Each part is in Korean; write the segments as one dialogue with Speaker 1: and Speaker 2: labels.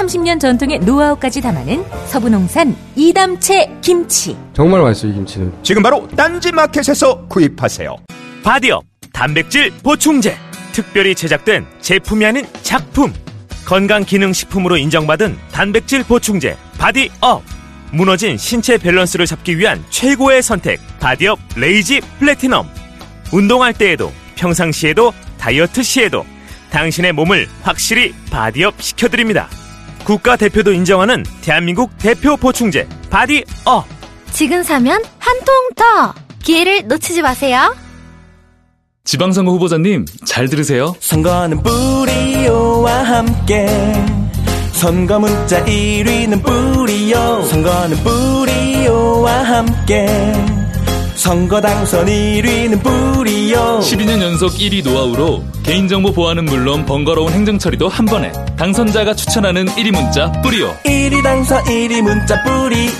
Speaker 1: 30년 전통의 노하우까지 담아낸 서부농산 이담채 김치.
Speaker 2: 정말 맛있어요, 이 김치는.
Speaker 3: 지금 바로 딴지 마켓에서 구입하세요.
Speaker 4: 바디업 단백질 보충제 특별히 제작된 제품이 아닌 작품 건강기능식품으로 인정받은 단백질 보충제 바디업 무너진 신체 밸런스를 잡기 위한 최고의 선택 바디업 레이지 플래티넘 운동할 때에도 평상시에도 다이어트 시에도 당신의 몸을 확실히 바디업 시켜드립니다 국가대표도 인정하는 대한민국 대표 보충제 바디업
Speaker 5: 지금 사면 한 통 더! 기회를 놓치지 마세요.
Speaker 6: 지방선거 후보자님 잘 들으세요.
Speaker 7: 선거는 뿌리오와 함께 선거 문자 1위는 뿌리오 선거는 뿌리오와 함께 선거 당선 1위는 뿌리오
Speaker 6: 12년 연속 1위 노하우로 개인정보 보안은 물론 번거로운 행정처리도 한 번에 당선자가 추천하는 1위 문자 뿌리오
Speaker 7: 1위 당선 1위 문자 뿌리오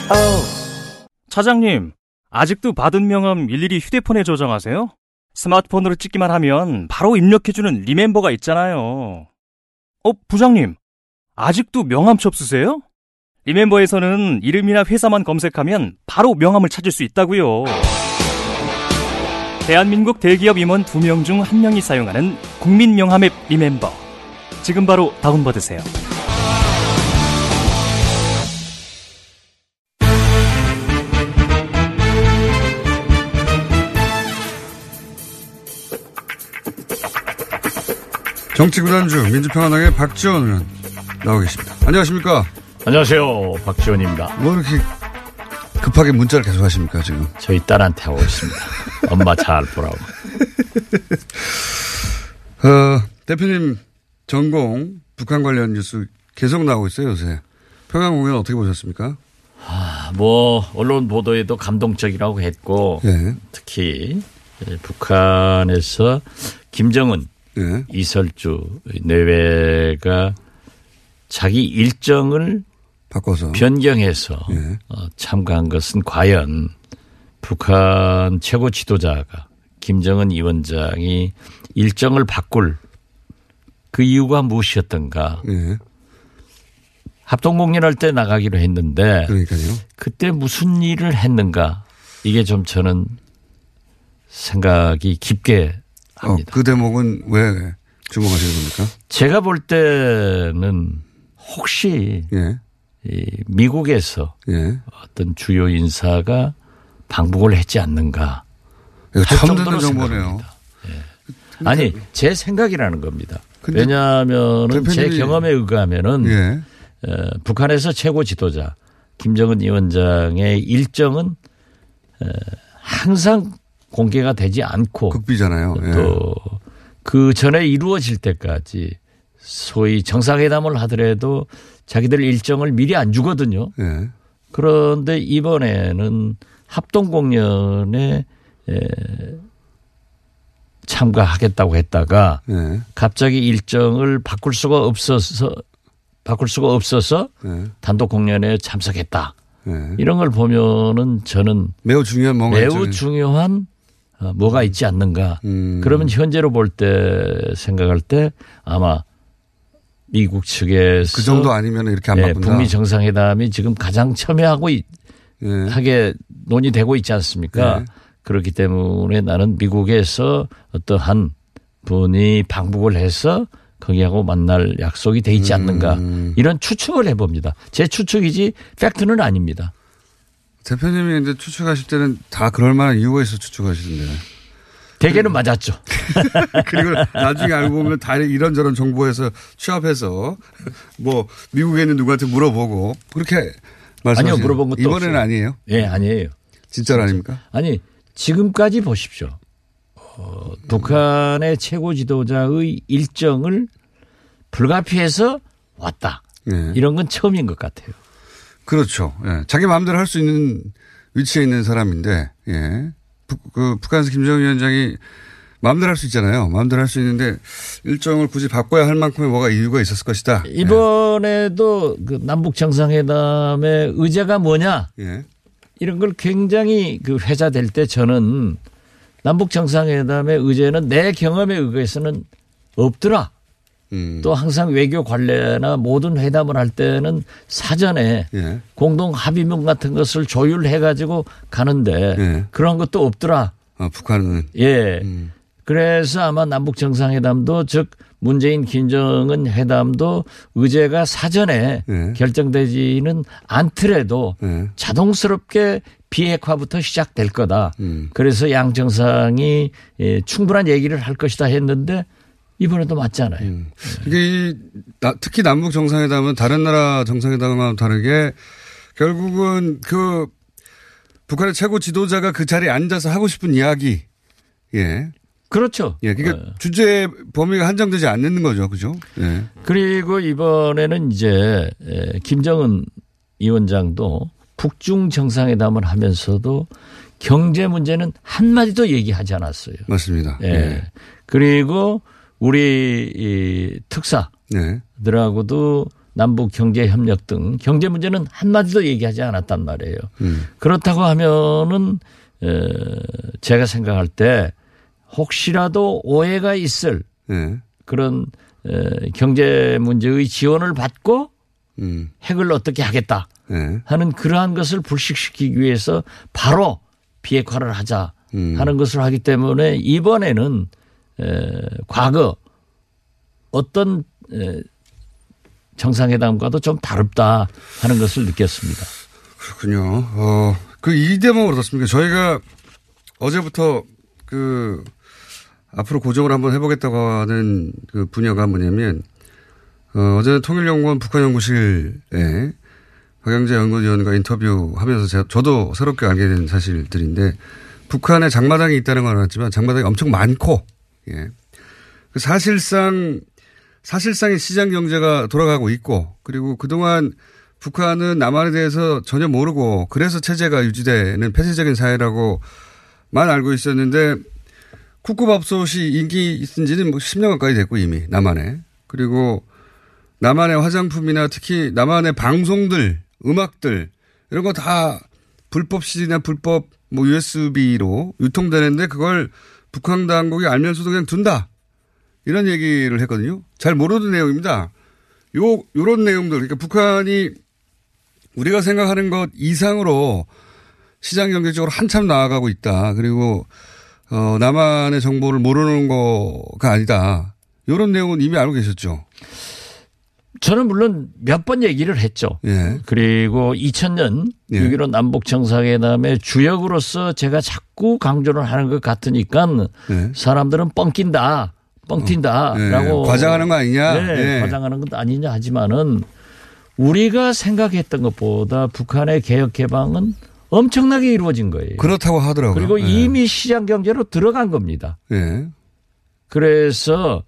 Speaker 8: 차장님, 아직도 받은 명함 일일이 휴대폰에 저장하세요? 스마트폰으로 찍기만 하면 바로 입력해주는 리멤버가 있잖아요. 어, 부장님, 아직도 명함 첩 쓰세요? 리멤버에서는 이름이나 회사만 검색하면 바로 명함을 찾을 수 있다고요. 대한민국 대기업 임원 2명 중 1명이 사용하는 국민 명함 앱 리멤버. 지금 바로 다운받으세요.
Speaker 9: 정치구단주 민주평화당의 박지원 나오고 계십니다. 안녕하십니까?
Speaker 10: 안녕하세요. 박지원입니다.
Speaker 9: 뭐 이렇게 급하게 문자를 계속 하십니까, 지금?
Speaker 10: 저희 딸한테 하고 있습니다. 엄마 잘 보라고.
Speaker 9: 어, 대표님 전공 북한 관련 뉴스 계속 나오고 있어요, 요새. 평양 공연 어떻게 보셨습니까?
Speaker 10: 아, 뭐 언론 보도에도 감동적이라고 했고
Speaker 9: 예.
Speaker 10: 특히 북한에서 김정은
Speaker 9: 예.
Speaker 10: 이설주 내외가 자기 일정을
Speaker 9: 바꿔서
Speaker 10: 변경해서
Speaker 9: 예.
Speaker 10: 어, 참가한 것은 과연 북한 최고 지도자가 김정은 위원장이 일정을 바꿀 그 이유가 무엇이었던가
Speaker 9: 예.
Speaker 10: 합동공연할 때 나가기로 했는데
Speaker 9: 그러니까요.
Speaker 10: 그때 무슨 일을 했는가 이게 좀 저는 생각이 깊게
Speaker 9: 어, 그 대목은 왜 주목하시는 겁니까?
Speaker 10: 제가 볼 때는 혹시
Speaker 9: 예.
Speaker 10: 이 미국에서
Speaker 9: 예.
Speaker 10: 어떤 주요 인사가 방북을 했지 않는가.
Speaker 9: 처음 듣는 정보네요.
Speaker 10: 예. 아니 제 생각이라는 겁니다.
Speaker 9: 근데
Speaker 10: 왜냐하면은 제 경험에 의하면은
Speaker 9: 예.
Speaker 10: 어, 북한에서 최고 지도자 김정은 위원장의 일정은 어, 항상 공개가 되지 않고
Speaker 9: 극비잖아요. 예.
Speaker 10: 또그 전에 이루어질 때까지 소위 정상회담을 하더라도 자기들 일정을 미리 안 주거든요.
Speaker 9: 예.
Speaker 10: 그런데 이번에는 합동 공연에 에, 참가하겠다고 했다가
Speaker 9: 예.
Speaker 10: 갑자기 일정을 바꿀 수가 없어서 바꿀 수가 없어서
Speaker 9: 예.
Speaker 10: 단독 공연에 참석했다.
Speaker 9: 예.
Speaker 10: 이런 걸 보면은 저는
Speaker 9: 매우 중요한 뭔가
Speaker 10: 매우
Speaker 9: 있죠.
Speaker 10: 중요한 어, 뭐가 있지 않는가.
Speaker 9: 음.
Speaker 10: 그러면 현재로 볼 때 생각할 때 아마 미국 측에서
Speaker 9: 그 정도 아니면 이렇게 안
Speaker 10: 예,
Speaker 9: 바꾼다.
Speaker 10: 북미 정상회담이 지금 가장 첨예하고 있-
Speaker 9: 예.
Speaker 10: 하게 논의되고 있지 않습니까?
Speaker 9: 네.
Speaker 10: 그렇기 때문에 나는 미국에서 어떠한 분이 방북을 해서 거기하고 만날 약속이 돼 있지 않는가
Speaker 9: 음.
Speaker 10: 이런 추측을 해봅니다. 제 추측이지 팩트는 아닙니다.
Speaker 9: 대표님이 이제 추측하실 때는 다 그럴 만한 이유가 있어 추측하시던데.
Speaker 10: 대개는 맞았죠.
Speaker 9: 그리고 나중에 알고 보면 다 이런저런 정보에서 취합해서 뭐 미국에 있는 누구한테 물어보고 그렇게 말씀하시요
Speaker 10: 아니요 물어본 것도
Speaker 9: 이번에는
Speaker 10: 없어요.
Speaker 9: 아니에요?
Speaker 10: 예, 아니에요.
Speaker 9: 진짜로 아닙니까?
Speaker 10: 아니 지금까지 보십시오. 어, 북한의 최고 지도자의 일정을 불가피해서 왔다.
Speaker 9: 예.
Speaker 10: 이런 건 처음인 것 같아요.
Speaker 9: 그렇죠. 예. 자기 마음대로 할 수 있는 위치에 있는 사람인데, 예. 북, 그, 북한에서 김정은 위원장이 마음대로 할 수 있잖아요. 마음대로 할 수 있는데 일정을 굳이 바꿔야 할 만큼의 뭐가 이유가 있었을 것이다.
Speaker 10: 이번에도 그 남북 정상회담의 의제가 뭐냐
Speaker 9: 예.
Speaker 10: 이런 걸 굉장히 그 회자될 때 저는 남북 정상회담의 의제는 내 경험에 의해서는 없더라.
Speaker 9: 음.
Speaker 10: 또 항상 외교 관례나 모든 회담을 할 때는 사전에
Speaker 9: 예.
Speaker 10: 공동 합의문 같은 것을 조율해 가지고 가는데
Speaker 9: 예.
Speaker 10: 그런 것도 없더라.
Speaker 9: 아, 북한은
Speaker 10: 예.
Speaker 9: 음.
Speaker 10: 그래서 아마 남북 정상회담도 즉 문재인 김정은 회담도 의제가 사전에
Speaker 9: 예.
Speaker 10: 결정되지는 않더라도
Speaker 9: 예.
Speaker 10: 자동스럽게 비핵화부터 시작될 거다.
Speaker 9: 음.
Speaker 10: 그래서 양 정상이 예, 충분한 얘기를 할 것이다 했는데 이번에도 맞잖아요.
Speaker 9: 음. 이게 이 나- 특히 남북 정상회담은 다른 나라 정상회담과 다르게 결국은 그 북한의 최고 지도자가 그 자리에 앉아서 하고 싶은 이야기. 예.
Speaker 10: 그렇죠.
Speaker 9: 예. 그러니까 주제 범위가 한정되지 않는 거죠. 그죠? 예.
Speaker 10: 그리고 이번에는 이제 에, 김정은 위원장도 북중 정상회담을 하면서도 경제 문제는 한마디도 얘기하지 않았어요.
Speaker 9: 맞습니다.
Speaker 10: 예.
Speaker 9: 예.
Speaker 10: 그리고 우리 이 특사들하고도 남북 경제 협력 등 경제 문제는 한마디도 얘기하지 않았단 말이에요.
Speaker 9: 음.
Speaker 10: 그렇다고 하면은 에, 제가 생각할 때 혹시라도 오해가 있을
Speaker 9: 예.
Speaker 10: 그런 에, 경제 문제의 지원을 받고
Speaker 9: 음.
Speaker 10: 핵을 어떻게 하겠다
Speaker 9: 예.
Speaker 10: 하는 그러한 것을 불식시키기 위해서 바로 비핵화를 하자
Speaker 9: 음.
Speaker 10: 하는 것을 하기 때문에 이번에는 에, 과거 어떤 에, 정상회담과도 좀 다릅다 하는 것을 느꼈습니다.
Speaker 9: 그렇군요. 어, 그 이 대목은 어떻습니까? 저희가 어제부터 그 앞으로 고정을 한번 해보겠다고 하는 그 분야가 뭐냐면 어, 어제 통일연구원 북한연구실에 박영재 연구위원과 인터뷰하면서 제가, 저도 새롭게 알게 된 사실들인데 북한에 장마당이 있다는 건 알았지만 장마당이 엄청 많고 예. 그 사실상 사실상의 시장 경제가 돌아가고 있고 그리고 그동안 북한은 남한에 대해서 전혀 모르고 그래서 체제가 유지되는 폐쇄적인 사회라고만 알고 있었는데 국구밥솥이 인기 있은 지는 뭐 10년 가까이 됐고 이미 남한에. 그리고 남한의 화장품이나 특히 남한의 방송들, 음악들 이런 거 다 불법 CD나 불법 뭐 USB로 유통되는데 그걸 북한 당국이 알면서도 그냥 둔다. 이런 얘기를 했거든요. 잘 모르는 내용입니다. 요, 요런 내용들. 그러니까 북한이 우리가 생각하는 것 이상으로 시장 경제적으로 한참 나아가고 있다. 그리고 어, 남한의 정보를 모르는 거가 아니다. 이런 내용은 이미 알고 계셨죠.
Speaker 10: 저는 물론 몇 번 얘기를 했죠.
Speaker 9: 예.
Speaker 10: 그리고 2000년
Speaker 9: 예.
Speaker 10: 6.15 남북 정상회담의 주역으로서 제가 자꾸 강조를 하는 것 같으니까
Speaker 9: 예.
Speaker 10: 사람들은 뻥낀다. 뻥튄다라고
Speaker 9: 예. 과장하는 거 아니냐?
Speaker 10: 네,
Speaker 9: 예.
Speaker 10: 과장하는 것 아니냐 하지만은 우리가 생각했던 것보다 북한의 개혁 개방은 엄청나게 이루어진 거예요.
Speaker 9: 그렇다고 하더라고요.
Speaker 10: 그리고
Speaker 9: 예.
Speaker 10: 이미 시장 경제로 들어간 겁니다.
Speaker 9: 예.
Speaker 10: 그래서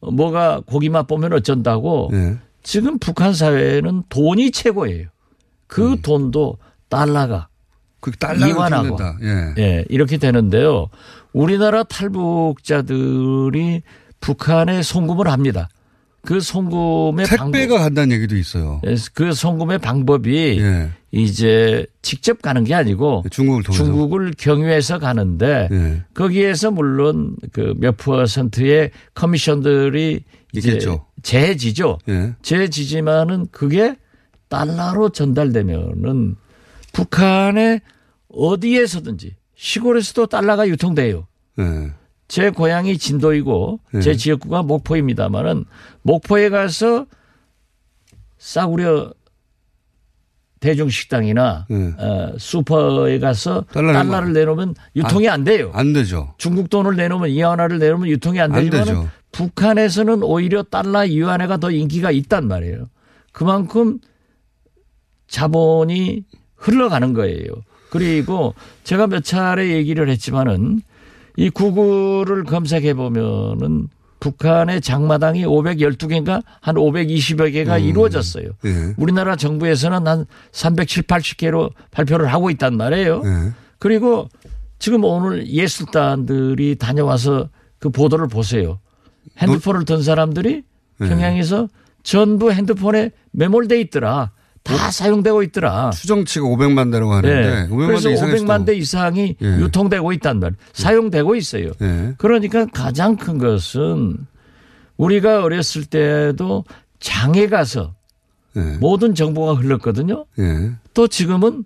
Speaker 10: 뭐가 고기 맛 보면 어쩐다고
Speaker 9: 예.
Speaker 10: 지금 북한 사회는 돈이 최고예요. 그 돈도 달러가
Speaker 9: 음. 그 달러가
Speaker 10: 이완하고.
Speaker 9: 예.
Speaker 10: 예, 이렇게 되는데요. 우리나라 탈북자들이 북한에 송금을 합니다. 그 송금의
Speaker 9: 택배가 간다는 얘기도 있어요.
Speaker 10: 방법, 그 송금의 방법이
Speaker 9: 예.
Speaker 10: 이제 직접 가는 게 아니고
Speaker 9: 중국을 통해서.
Speaker 10: 중국을 경유해서 가는데
Speaker 9: 예.
Speaker 10: 거기에서 물론 그 몇 퍼센트의 커미션들이
Speaker 9: 있겠죠.
Speaker 10: 재지죠.
Speaker 9: 예.
Speaker 10: 재지지만은 그게 달러로 전달되면은 북한의 어디에서든지 시골에서도 달러가 유통돼요.
Speaker 9: 예.
Speaker 10: 제 고향이 진도이고
Speaker 9: 네.
Speaker 10: 제 지역구가 목포입니다만은 목포에 가서 싸구려 대중식당이나
Speaker 9: 네.
Speaker 10: 어, 슈퍼에 가서
Speaker 9: 달러
Speaker 10: 달러를 내놓으면 유통이 안, 돼요.
Speaker 9: 안 되죠.
Speaker 10: 중국 돈을 내놓으면 이완화를 내놓으면 유통이 안
Speaker 9: 안
Speaker 10: 되지만. 북한에서는 오히려 달러 이완화가 더 인기가 있단 말이에요. 그만큼 자본이 흘러가는 거예요. 그리고 제가 몇 차례 얘기를 했지만은 이 구글을 검색해 보면은 북한의 장마당이 512개인가 한 520여 개가
Speaker 9: 음.
Speaker 10: 이루어졌어요.
Speaker 9: 예.
Speaker 10: 우리나라 정부에서는 한 370, 80개로 발표를 하고 있단 말이에요.
Speaker 9: 예.
Speaker 10: 그리고 지금 오늘 예술단들이 다녀와서 그 보도를 보세요. 핸드폰을 든 사람들이
Speaker 9: 네.
Speaker 10: 평양에서 전부 핸드폰에 메몰돼 있더라. 다 사용되고 있더라.
Speaker 9: 추정치가 500만 대라고 하는데
Speaker 10: 네.
Speaker 9: 500만
Speaker 10: 그래서
Speaker 9: 대 이상일
Speaker 10: 500만
Speaker 9: 수도.
Speaker 10: 대 이상이
Speaker 9: 예.
Speaker 10: 유통되고 있단 말이에요. 사용되고 있어요.
Speaker 9: 예.
Speaker 10: 그러니까 가장 큰 것은 우리가 어렸을 때도 장에 가서
Speaker 9: 예.
Speaker 10: 모든 정보가 흘렀거든요.
Speaker 9: 예.
Speaker 10: 또 지금은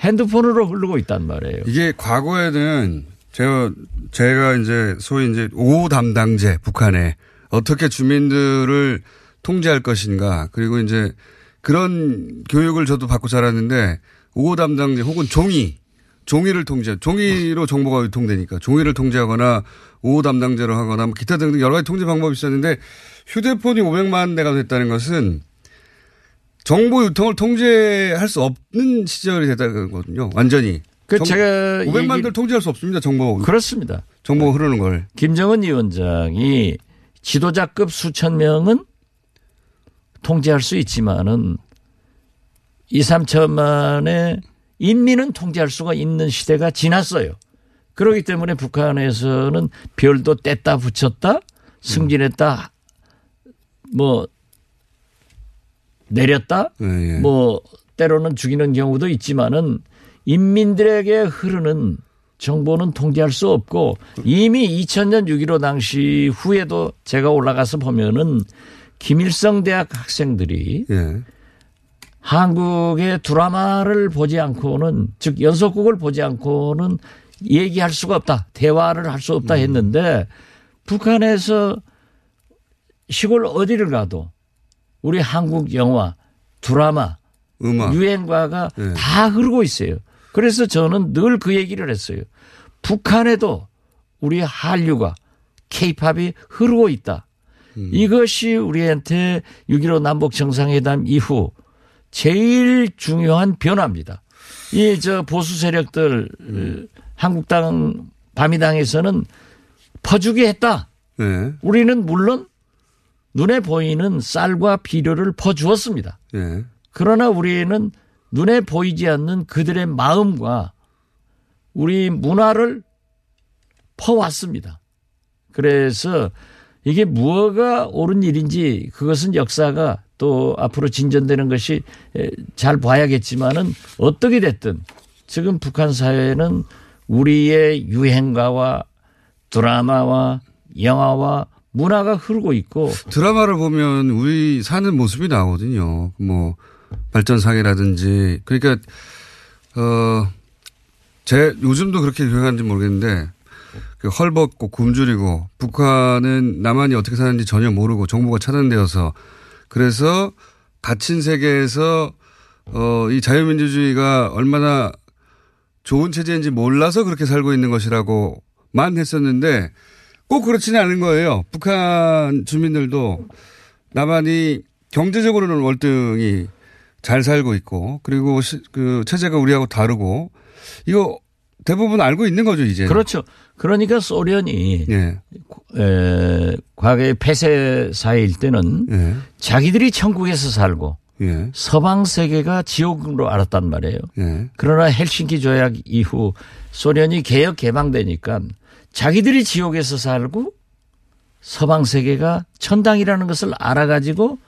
Speaker 10: 핸드폰으로 흐르고 있단 말이에요.
Speaker 9: 이게 과거에는 제가 제가 이제 소위 이제 오 담당제 북한에 어떻게 주민들을 통제할 것인가 그리고 이제 그런 교육을 저도 받고 자랐는데 오 담당제 혹은 종이 종이를 통제 종이로 정보가 유통되니까 종이를 통제하거나 오 담당제로 하거나 뭐 기타 등등 여러 가지 통제 방법이 있었는데 휴대폰이 500만 대가 됐다는 것은 정보 유통을 통제할 수 없는 시절이 됐다는 거거든요. 완전히.
Speaker 10: 그
Speaker 9: 정-
Speaker 10: 제가
Speaker 9: 500만
Speaker 10: 얘기-
Speaker 9: 통제할 수 없습니다. 정보.
Speaker 10: 그렇습니다.
Speaker 9: 정보 흐르는 걸.
Speaker 10: 김정은 위원장이 지도자급 수천 명은 통제할 수 있지만은 2, 3천만의 인민은 통제할 수가 있는 시대가 지났어요. 그렇기 때문에 북한에서는 별도 뗐다 붙였다 승진했다 뭐 내렸다
Speaker 9: 예, 예.
Speaker 10: 뭐 때로는 죽이는 경우도 있지만은 인민들에게 흐르는 정보는 통제할 수 없고 이미 2000년 6.15 당시 후에도 제가 올라가서 보면은 김일성 대학 학생들이
Speaker 9: 예.
Speaker 10: 한국의 드라마를 보지 않고는 즉 연속극을 보지 않고는 얘기할 수가 없다. 대화를 할 수 없다 했는데 북한에서 시골 어디를 가도 우리 한국 영화, 드라마,
Speaker 9: 음악.
Speaker 10: 유행가가
Speaker 9: 네.
Speaker 10: 다 흐르고 있어요. 그래서 저는 늘 그 얘기를 했어요. 북한에도 우리 한류가 케이팝이 흐르고 있다. 이것이 우리한테 6.15 남북 정상회담 이후 제일 중요한 변화입니다. 이 저 보수 세력들 어, 한국당 바미당에서는 퍼주기 했다.
Speaker 9: 예.
Speaker 10: 우리는 물론 눈에 보이는 쌀과 비료를 퍼주었습니다.
Speaker 9: 예.
Speaker 10: 그러나 우리는 눈에 보이지 않는 그들의 마음과 우리 문화를 퍼왔습니다. 그래서 이게 무엇가 옳은 일인지 그것은 역사가 또 앞으로 진전되는 것이 에, 잘 봐야겠지만은 어떻게 됐든 지금 북한 사회는 우리의 유행가와 드라마와 영화와 문화가 흐르고 있고
Speaker 9: 드라마를 보면 우리 사는 모습이 나오거든요. 뭐 발전상이라든지 그러니까 어, 제 요즘도 그렇게 교육하는지 모르겠는데 그 헐벗고 굶주리고 북한은 남한이 어떻게 사는지 전혀 모르고 정보가 차단되어서 그래서 갇힌 세계에서 어, 이 자유민주주의가 얼마나 좋은 체제인지 몰라서 그렇게 살고 있는 것이라고만 했었는데 꼭 그렇지는 않은 거예요. 북한 주민들도 남한이 경제적으로는 월등히 잘 살고 있고 그리고 시- 그 체제가 우리하고 다르고 이거 대부분 알고 있는 거죠 이제.
Speaker 10: 그렇죠. 그러니까 소련이
Speaker 9: 예.
Speaker 10: 에, 과거의 폐쇄 사회일 때는
Speaker 9: 예.
Speaker 10: 자기들이 천국에서 살고
Speaker 9: 예.
Speaker 10: 서방 세계가 지옥으로 알았단 말이에요.
Speaker 9: 예.
Speaker 10: 그러나 헬싱키 조약 이후 소련이 개혁 개방되니까 자기들이 지옥에서 살고 서방 세계가 천당이라는 것을 알아가지고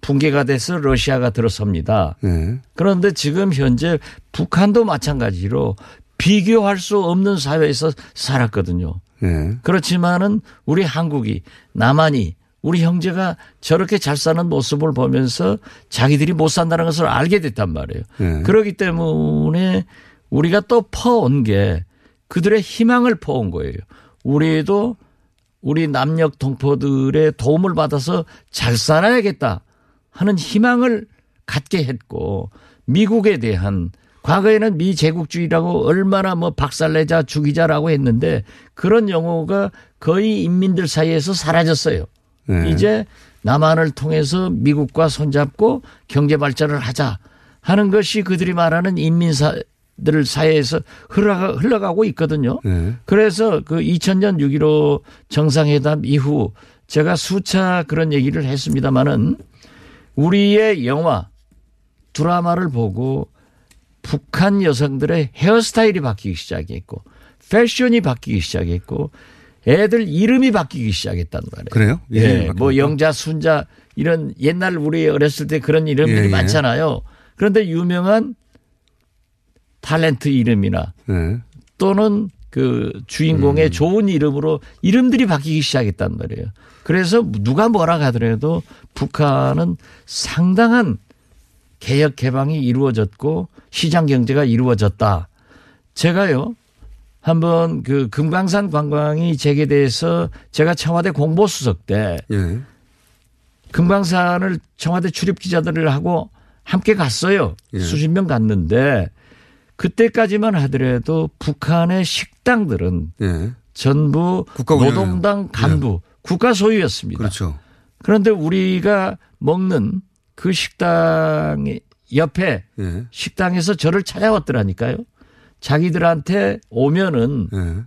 Speaker 10: 붕괴가 돼서 러시아가 들어섭니다.
Speaker 9: 예.
Speaker 10: 그런데 지금 현재 북한도 마찬가지로 비교할 수 없는 사회에서 살았거든요.
Speaker 9: 예.
Speaker 10: 그렇지만은 우리 한국이 남한이 우리 형제가 저렇게 잘 사는 모습을 보면서 자기들이 못 산다는 것을 알게 됐단 말이에요.
Speaker 9: 예.
Speaker 10: 그렇기 때문에 우리가 또 퍼온 게 그들의 희망을 퍼온 거예요. 우리도 우리 남녘 동포들의 도움을 받아서 잘 살아야겠다 하는 희망을 갖게 했고 미국에 대한 과거에는 미 제국주의라고 얼마나 뭐 박살내자 죽이자라고 했는데 그런 용어가 거의 인민들 사이에서 사라졌어요.
Speaker 9: 네.
Speaker 10: 이제 남한을 통해서 미국과 손잡고 경제 발전을 하자 하는 것이 그들이 말하는 인민들 사이에서 흘러가, 흘러가고 있거든요.
Speaker 9: 예.
Speaker 10: 그래서 그 2000년 6.15 정상회담 이후 제가 수차 그런 얘기를 했습니다마는 우리의 영화, 드라마를 보고 북한 여성들의 헤어스타일이 바뀌기 시작했고 패션이 바뀌기 시작했고 애들 이름이 바뀌기 시작했단 말이에요.
Speaker 9: 그래요?
Speaker 10: 예,
Speaker 9: 이름이
Speaker 10: 뭐? 영자, 순자 이런 옛날 우리 어렸을 때 그런 이름들이
Speaker 9: 예, 예.
Speaker 10: 많잖아요. 그런데 유명한 탤런트 이름이나
Speaker 9: 네.
Speaker 10: 또는 그 주인공의
Speaker 9: 음.
Speaker 10: 좋은 이름으로 이름들이 바뀌기 시작했단 말이에요. 그래서 누가 뭐라 하더라도 북한은 상당한 개혁 개방이 이루어졌고 시장 경제가 이루어졌다. 제가요 한번 그 금강산 관광이 재개돼서 제가 청와대 공보수석 때
Speaker 9: 예.
Speaker 10: 금강산을 청와대 출입 기자들을 하고 함께 갔어요.
Speaker 9: 예.
Speaker 10: 수십 명 갔는데 그때까지만 하더라도 북한의 식당들은
Speaker 9: 예.
Speaker 10: 전부. 노동당 간부 국가 소유였습니다.
Speaker 9: 그렇죠.
Speaker 10: 그런데 우리가 먹는 그 식당 옆에
Speaker 9: 예.
Speaker 10: 식당에서 저를 찾아왔더라니까요. 자기들한테 오면은
Speaker 9: 예.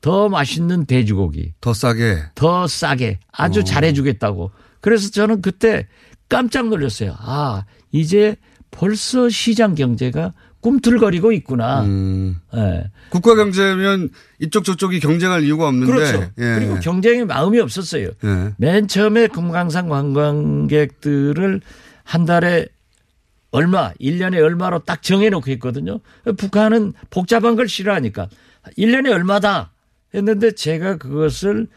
Speaker 10: 더 맛있는 돼지고기,
Speaker 9: 더 싸게.
Speaker 10: 더 싸게 아주
Speaker 9: 어.
Speaker 10: 잘해주겠다고. 그래서 저는 그때 깜짝 놀랐어요. 아, 이제 벌써 시장 경제가 꿈틀거리고 있구나.
Speaker 9: 음.
Speaker 10: 예.
Speaker 9: 국가 경제면 이쪽 저쪽이 경쟁할 이유가 없는데.
Speaker 10: 그렇죠.
Speaker 9: 예.
Speaker 10: 그리고 경쟁에 마음이 없었어요.
Speaker 9: 예.
Speaker 10: 맨 처음에 금강산 관광객들을 한 달에 얼마, 1년에 얼마로 딱 정해놓고 있거든요. 북한은 복잡한 걸 싫어하니까 1년에 얼마다 했는데 제가 그것을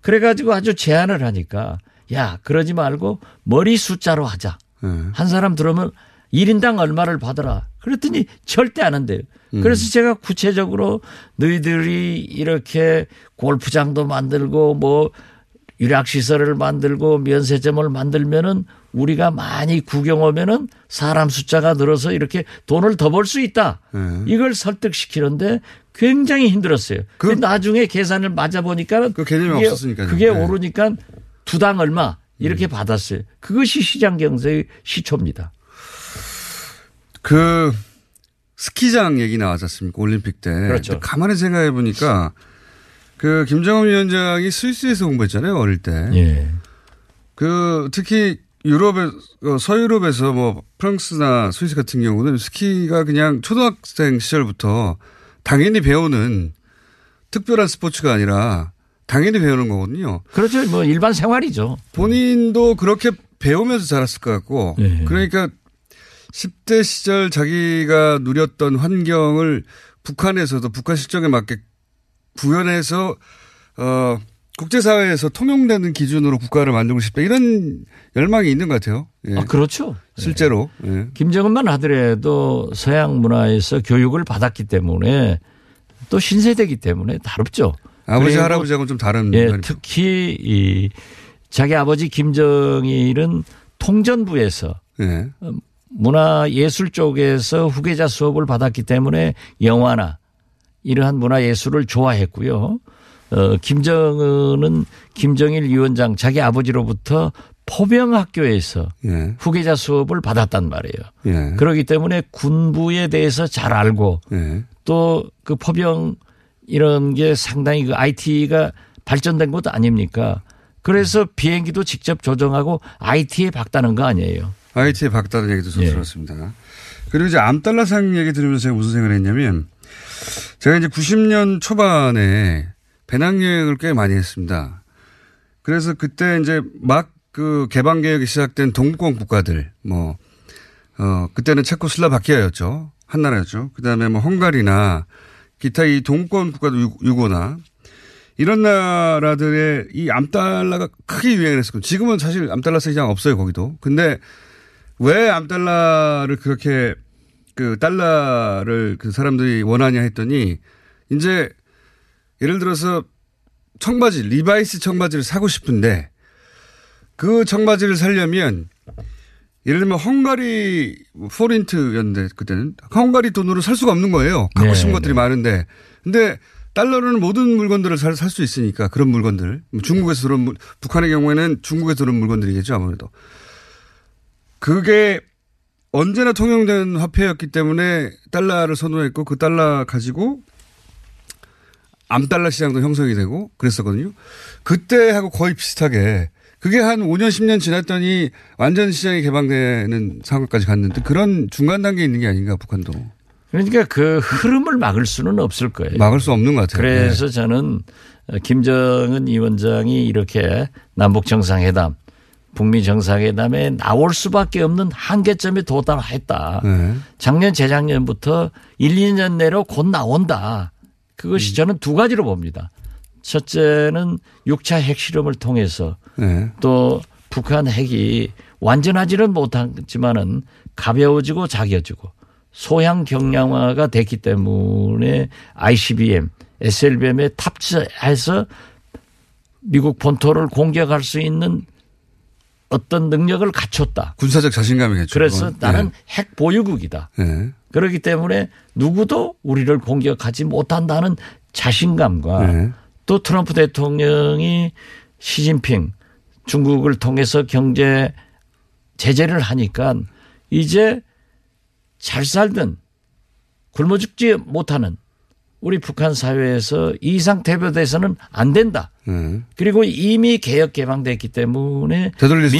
Speaker 10: 그래가지고 아주 제안을 하니까 야, 그러지 말고 머리 숫자로 하자.
Speaker 9: 예.
Speaker 10: 한 사람 들어오면 1인당 얼마를 받아라. 그랬더니 절대 안 한대요.
Speaker 9: 음.
Speaker 10: 그래서 제가 구체적으로 너희들이 이렇게 골프장도 만들고 뭐 유락시설을 만들고 면세점을 만들면은 우리가 많이 구경 오면은 사람 숫자가 늘어서 이렇게 돈을 더 벌 수 있다.
Speaker 9: 예.
Speaker 10: 이걸 설득시키는데 굉장히 힘들었어요. 그 나중에 계산을 맞아 보니까
Speaker 9: 그 개념이
Speaker 10: 그게,
Speaker 9: 없었으니까요.
Speaker 10: 그게
Speaker 9: 네.
Speaker 10: 오르니까 두 당 얼마 이렇게 받았어요. 그것이 시장 경제의 시초입니다.
Speaker 9: 그 스키장 얘기 나왔지 않습니까? 올림픽 때.
Speaker 10: 그렇죠.
Speaker 9: 가만히 생각해 보니까 그 김정은 위원장이 스위스에서 공부했잖아요. 어릴 때.
Speaker 10: 예.
Speaker 9: 그 특히 유럽에 어, 서유럽에서 뭐 프랑스나 스위스 같은 경우는 스키가 그냥 초등학생 시절부터 당연히 배우는 특별한 스포츠가 아니라 당연히 배우는 거거든요.
Speaker 10: 그렇죠. 뭐 일반 생활이죠.
Speaker 9: 본인도 그렇게 배우면서 자랐을 것 같고
Speaker 10: 네.
Speaker 9: 그러니까 10대 시절 자기가 누렸던 환경을 북한에서도 북한 실정에 맞게 구현해서 어 국제사회에서 통용되는 기준으로 국가를 만들고 싶다 이런 열망이 있는 것 같아요. 예.
Speaker 10: 아, 그렇죠.
Speaker 9: 실제로. 예.
Speaker 10: 김정은만 하더라도 서양 문화에서 교육을 받았기 때문에 또 신세대이기 때문에 다릅죠.
Speaker 9: 아버지
Speaker 10: 그리고
Speaker 9: 할아버지하고는 좀 다른
Speaker 10: 예, 특히 이 자기 아버지 김정일은 통전부에서
Speaker 9: 예.
Speaker 10: 문화 예술 쪽에서 후계자 수업을 받았기 때문에 영화나 이러한 문화 예술을 좋아했고요. 어, 김정은은 김정일 위원장 자기 아버지로부터 포병학교에서
Speaker 9: 예.
Speaker 10: 후계자 수업을 받았단 말이에요.
Speaker 9: 예.
Speaker 10: 그렇기 때문에 군부에 대해서 잘 알고
Speaker 9: 예.
Speaker 10: 또그 포병 이런 게 상당히 그 IT가 발전된 것도 아닙니까? 그래서 비행기도 직접 조정하고 IT에 박다는 거 아니에요.
Speaker 9: IT에 박다는 얘기도 좀
Speaker 10: 예.
Speaker 9: 들었습니다. 그리고 이제 암달러상 얘기 들으면서 제가 무슨 생각을 했냐면 제가 이제 90년 초반에 배낭여행을 꽤 많이 했습니다. 그래서 그때 이제 막 그 개방 개혁이 시작된 동구권 국가들 뭐, 어, 그때는 체코슬라바키아였죠. 한 나라였죠. 그 다음에 뭐 헝가리나 기타 이 동구권 국가도 유- 유고나 이런 나라들의 이 암달러가 크게 유행을 했었고 지금은 사실 암달러 시장 없어요 거기도. 근데 왜 암달러를 그렇게 그 달러를 그 사람들이 원하냐 했더니 이제 예를 들어서 청바지 리바이스 청바지를 사고 싶은데 그 청바지를 사려면 예를 들면 헝가리 포린트였는데 그때는 헝가리 돈으로 살 수가 없는 거예요. 갖고
Speaker 10: 네,
Speaker 9: 싶은 것들이 많은데. 근데 달러로는 모든 물건들을 살 수 있으니까 그런 물건들. 뭐 중국에서 들어온 물- 북한의 경우에는 중국에서 들어온 물건들이겠죠 아무래도. 그게 언제나 통용된 화폐였기 때문에 달러를 선호했고 그 달러 가지고 암달러 시장도 형성이 되고 그랬었거든요. 그때하고 거의 비슷하게 그게 한 5년 10년 지났더니 완전 시장이 개방되는 상황까지 갔는데 그런 중간 단계에 있는 게 아닌가 북한도.
Speaker 10: 그러니까 그 흐름을 막을 수는 없을 거예요.
Speaker 9: 막을 수 없는 것 같아요.
Speaker 10: 그래서 저는 김정은 위원장이 이렇게 남북 정상회담, 북미 정상회담에 나올 수밖에 없는 한계점에 도달했다.
Speaker 9: 네.
Speaker 10: 작년 재작년부터 1, 2년 내로 곧 나온다. 그것이 저는 두 가지로 봅니다. 첫째는 6차 핵실험을 통해서
Speaker 9: 네.
Speaker 10: 또 북한 핵이 완전하지는 못하지만은 가벼워지고 작아지고 소양 경량화가 됐기 때문에 ICBM, SLBM에 탑재해서 미국 본토를 공격할 수 있는 어떤 능력을 갖췄다.
Speaker 9: 군사적 자신감이겠죠.
Speaker 10: 그래서
Speaker 9: 그건.
Speaker 10: 나는
Speaker 9: 네.
Speaker 10: 핵 보유국이다.
Speaker 9: 네.
Speaker 10: 그렇기 때문에 누구도 우리를 공격하지 못한다는 자신감과
Speaker 9: 네.
Speaker 10: 또 트럼프 대통령이 시진핑 중국을 통해서 경제 제재를 하니까 이제 잘 살던 굶어 죽지 못하는 우리 북한 사회에서 이 이상 대표돼서는 안 된다.
Speaker 9: 네.
Speaker 10: 그리고 이미 개혁 개방됐기 때문에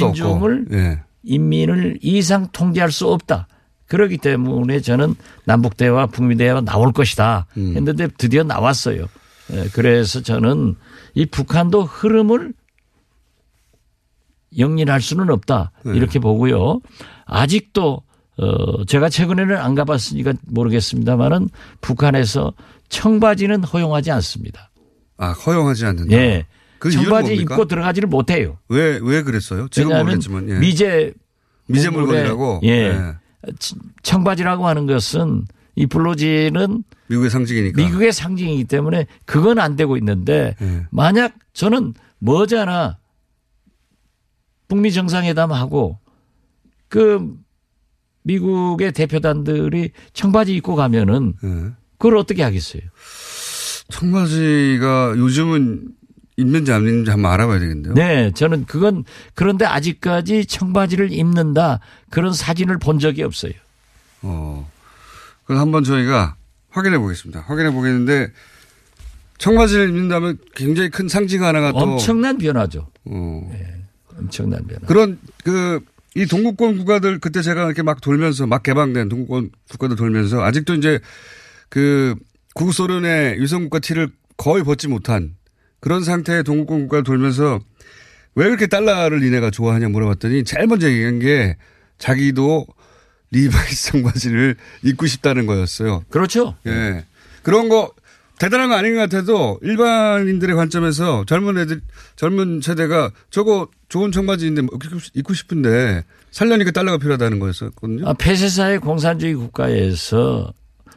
Speaker 10: 민중을.
Speaker 9: 예.
Speaker 10: 인민을 이 이상 통제할 수 없다. 그렇기 때문에 저는 남북 대화, 북미 대화 나올 것이다.
Speaker 9: 음.
Speaker 10: 했는데 드디어 나왔어요. 예, 그래서 저는 이 북한도 흐름을 영린할 수는 없다.
Speaker 9: 네.
Speaker 10: 이렇게 보고요. 아직도 어 제가 최근에는 안 가봤으니까 모르겠습니다만은 북한에서 청바지는 허용하지 않습니다.
Speaker 9: 아 허용하지 않는다.
Speaker 10: 예.
Speaker 9: 그
Speaker 10: 청바지? 입고 들어가지를 못해요.
Speaker 9: 왜, 왜 그랬어요? 지금 모르겠지만. 예.
Speaker 10: 미제
Speaker 9: 미제 물건이라고?
Speaker 10: 예.
Speaker 9: 예.
Speaker 10: 청바지라고 하는 것은 이 블루지는
Speaker 9: 미국의 상징이니까.
Speaker 10: 미국의 상징이기 때문에 그건 안 되고 있는데
Speaker 9: 예.
Speaker 10: 만약 저는 머지않아 북미 정상회담하고 그 미국의 대표단들이 청바지 입고 가면은
Speaker 9: 예.
Speaker 10: 그걸 어떻게 하겠어요?
Speaker 9: 청바지가 요즘은 입는지 안 입는지 한번 알아봐야 되겠는데요.
Speaker 10: 네, 저는 그건 그런데 아직까지 청바지를 입는다 그런 사진을 본 적이 없어요.
Speaker 9: 어. 그럼 한번 저희가 확인해 보겠습니다. 확인해 보겠는데 청바지를 입는다면 굉장히 큰 상징 하나가 또
Speaker 10: 엄청난 변화죠.
Speaker 9: 어.
Speaker 10: 엄청난 변화.
Speaker 9: 그런 그 이 동구권 국가들 그때 제가 이렇게 막 돌면서 막 개방된 동구권 국가들 돌면서 아직도 이제 그 구소련의 위성국가 티를 거의 벗지 못한 그런 상태의 동구권 국가를 돌면서 왜 그렇게 달러를 니네가 좋아하냐 물어봤더니 제일 먼저 얘기한 게 자기도 리바이스 청바지를 입고 싶다는 거였어요.
Speaker 10: 그렇죠.
Speaker 9: 예. 그런 거 대단한 거 아닌 것 같아도 일반인들의 관점에서 젊은 애들, 젊은 세대가 저거 좋은 청바지인데 뭐 입고 싶은데 살려니까 달러가 필요하다는 거였었거든요.
Speaker 10: 아, 폐쇄사회 공산주의 국가에서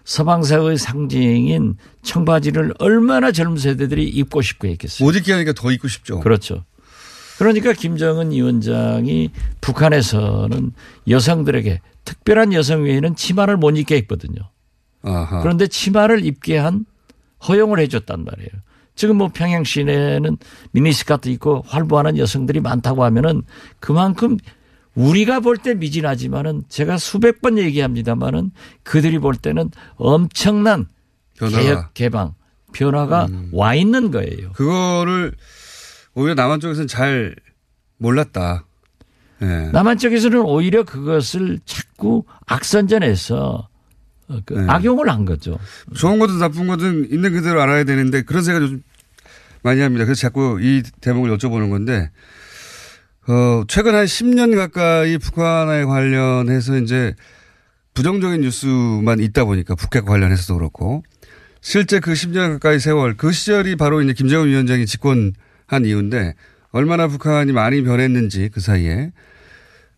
Speaker 10: 서방사회의 상징인 청바지를 얼마나 젊은 세대들이 입고 싶고 했겠어요.
Speaker 9: 못 입게 하니까 더 입고 싶죠.
Speaker 10: 그렇죠. 그러니까 김정은 위원장이 북한에서는 여성들에게 특별한 여성 외에는 치마를 못 입게 했거든요.
Speaker 9: 아하.
Speaker 10: 그런데 치마를 입게 한 허용을 해줬단 말이에요. 지금 뭐 평양 시내는 미니스커트 입고 활보하는 여성들이 많다고 하면은 그만큼 우리가 볼 때 미진하지만은 제가 수백 번 얘기합니다만은 그들이 볼 때는 엄청난
Speaker 9: 변화가.
Speaker 10: 개혁 개방 변화가 와 있는 거예요.
Speaker 9: 그거를 오히려 남한 쪽에서는 잘 몰랐다. 예.
Speaker 10: 남한 쪽에서는 오히려 그것을 자꾸 악선전해서 어, 그
Speaker 9: 네.
Speaker 10: 악용을 한 거죠.
Speaker 9: 좋은 거든 나쁜 거든 있는 그대로 알아야 되는데 그런 생각 좀 많이 합니다. 그래서 자꾸 이 대목을 여쭤보는 건데, 어, 최근 한 10년 가까이 북한에 관련해서 이제 부정적인 뉴스만 있다 보니까 북핵 관련해서도 그렇고 실제 그 10년 가까이 세월 그 시절이 바로 이제 김정은 위원장이 집권한 이유인데 얼마나 북한이 많이 변했는지 그 사이에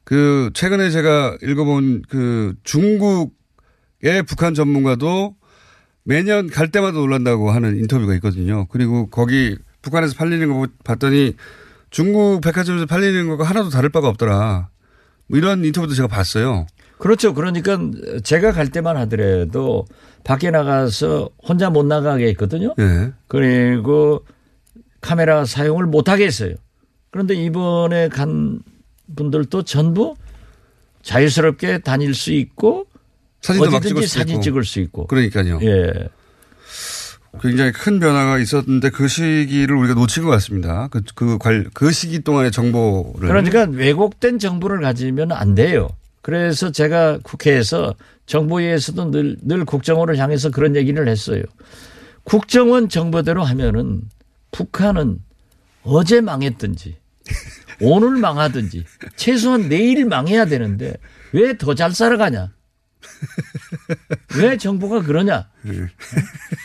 Speaker 9: 그 최근에 제가 읽어본 그 중국의 북한 전문가도 매년 갈 때마다 놀란다고 하는 인터뷰가 있거든요. 그리고 거기 북한에서 팔리는 거 봤더니 중국 백화점에서 팔리는 거가 하나도 다를 바가 없더라. 뭐 이런 인터뷰도 제가 봤어요.
Speaker 10: 그렇죠. 그러니까 제가 갈 때만 하더라도 밖에 나가서 혼자 못 나가게 했거든요.
Speaker 9: 예.
Speaker 10: 그리고 카메라 사용을 못 하게 했어요. 그런데 이번에 간 분들도 전부 자유스럽게 다닐 수 있고
Speaker 9: 사진도 막 찍을 수
Speaker 10: 사진. 찍을 수 있고.
Speaker 9: 그러니까요.
Speaker 10: 예.
Speaker 9: 굉장히 큰 변화가 있었는데 그 시기를 우리가 놓친 것 같습니다. 그, 그, 관, 그 시기 동안의 정보를.
Speaker 10: 그러니까 왜곡된 정보를 가지면 안 돼요. 그래서 제가 국회에서 정보위에서도 늘, 늘 국정원을 향해서 그런 얘기를 했어요. 국정원 정보대로 하면은 북한은 어제 망했든지 오늘 망하든지 최소한 내일 망해야 되는데 왜 더 잘 살아가냐? 왜 정부가 그러냐?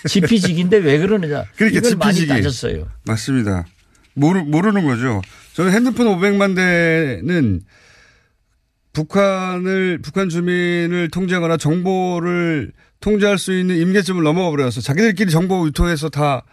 Speaker 10: 지피지기인데 왜 그러느냐?
Speaker 9: 그러니까
Speaker 10: 이걸 많이
Speaker 9: 지피지기.
Speaker 10: 따졌어요.
Speaker 9: 맞습니다. 모르, 모르는 거죠. 저는 핸드폰 500만 대는 북한을, 북한 주민을 통제하거나 정보를 통제할 수 있는 임계점을 넘어가 버려서 자기들끼리 정보 유통해서 다,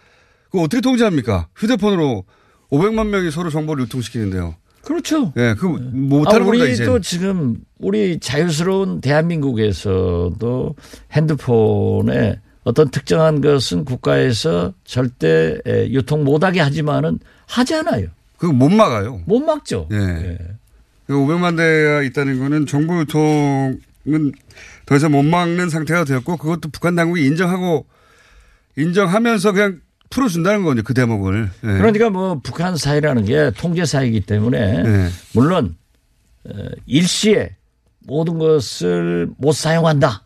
Speaker 9: 그거 어떻게 통제합니까? 휴대폰으로 500만 명이 서로 정보를 유통시키는데요.
Speaker 10: 그렇죠.
Speaker 9: 예, 그,
Speaker 10: 아,
Speaker 9: 못하는 겁니다, 이제.
Speaker 10: 우리도 지금 우리 자유스러운 대한민국에서도 핸드폰에 어떤 특정한 것은 국가에서 절대 에, 유통 못하게 하지만은 하잖아요.
Speaker 9: 그거 못 막아요.
Speaker 10: 못 막죠.
Speaker 9: 예. 그 500만 대가 있다는 거는 정보 유통은 더 이상 못 막는 상태가 되었고 그것도 북한 당국이 인정하고 인정하면서 그냥 풀어준다는 거죠. 그 대목을. 예.
Speaker 10: 그러니까 뭐 북한 사회라는 게 통제 사회이기 때문에
Speaker 9: 네.
Speaker 10: 물론 어, 일시에 모든 것을 못 사용한다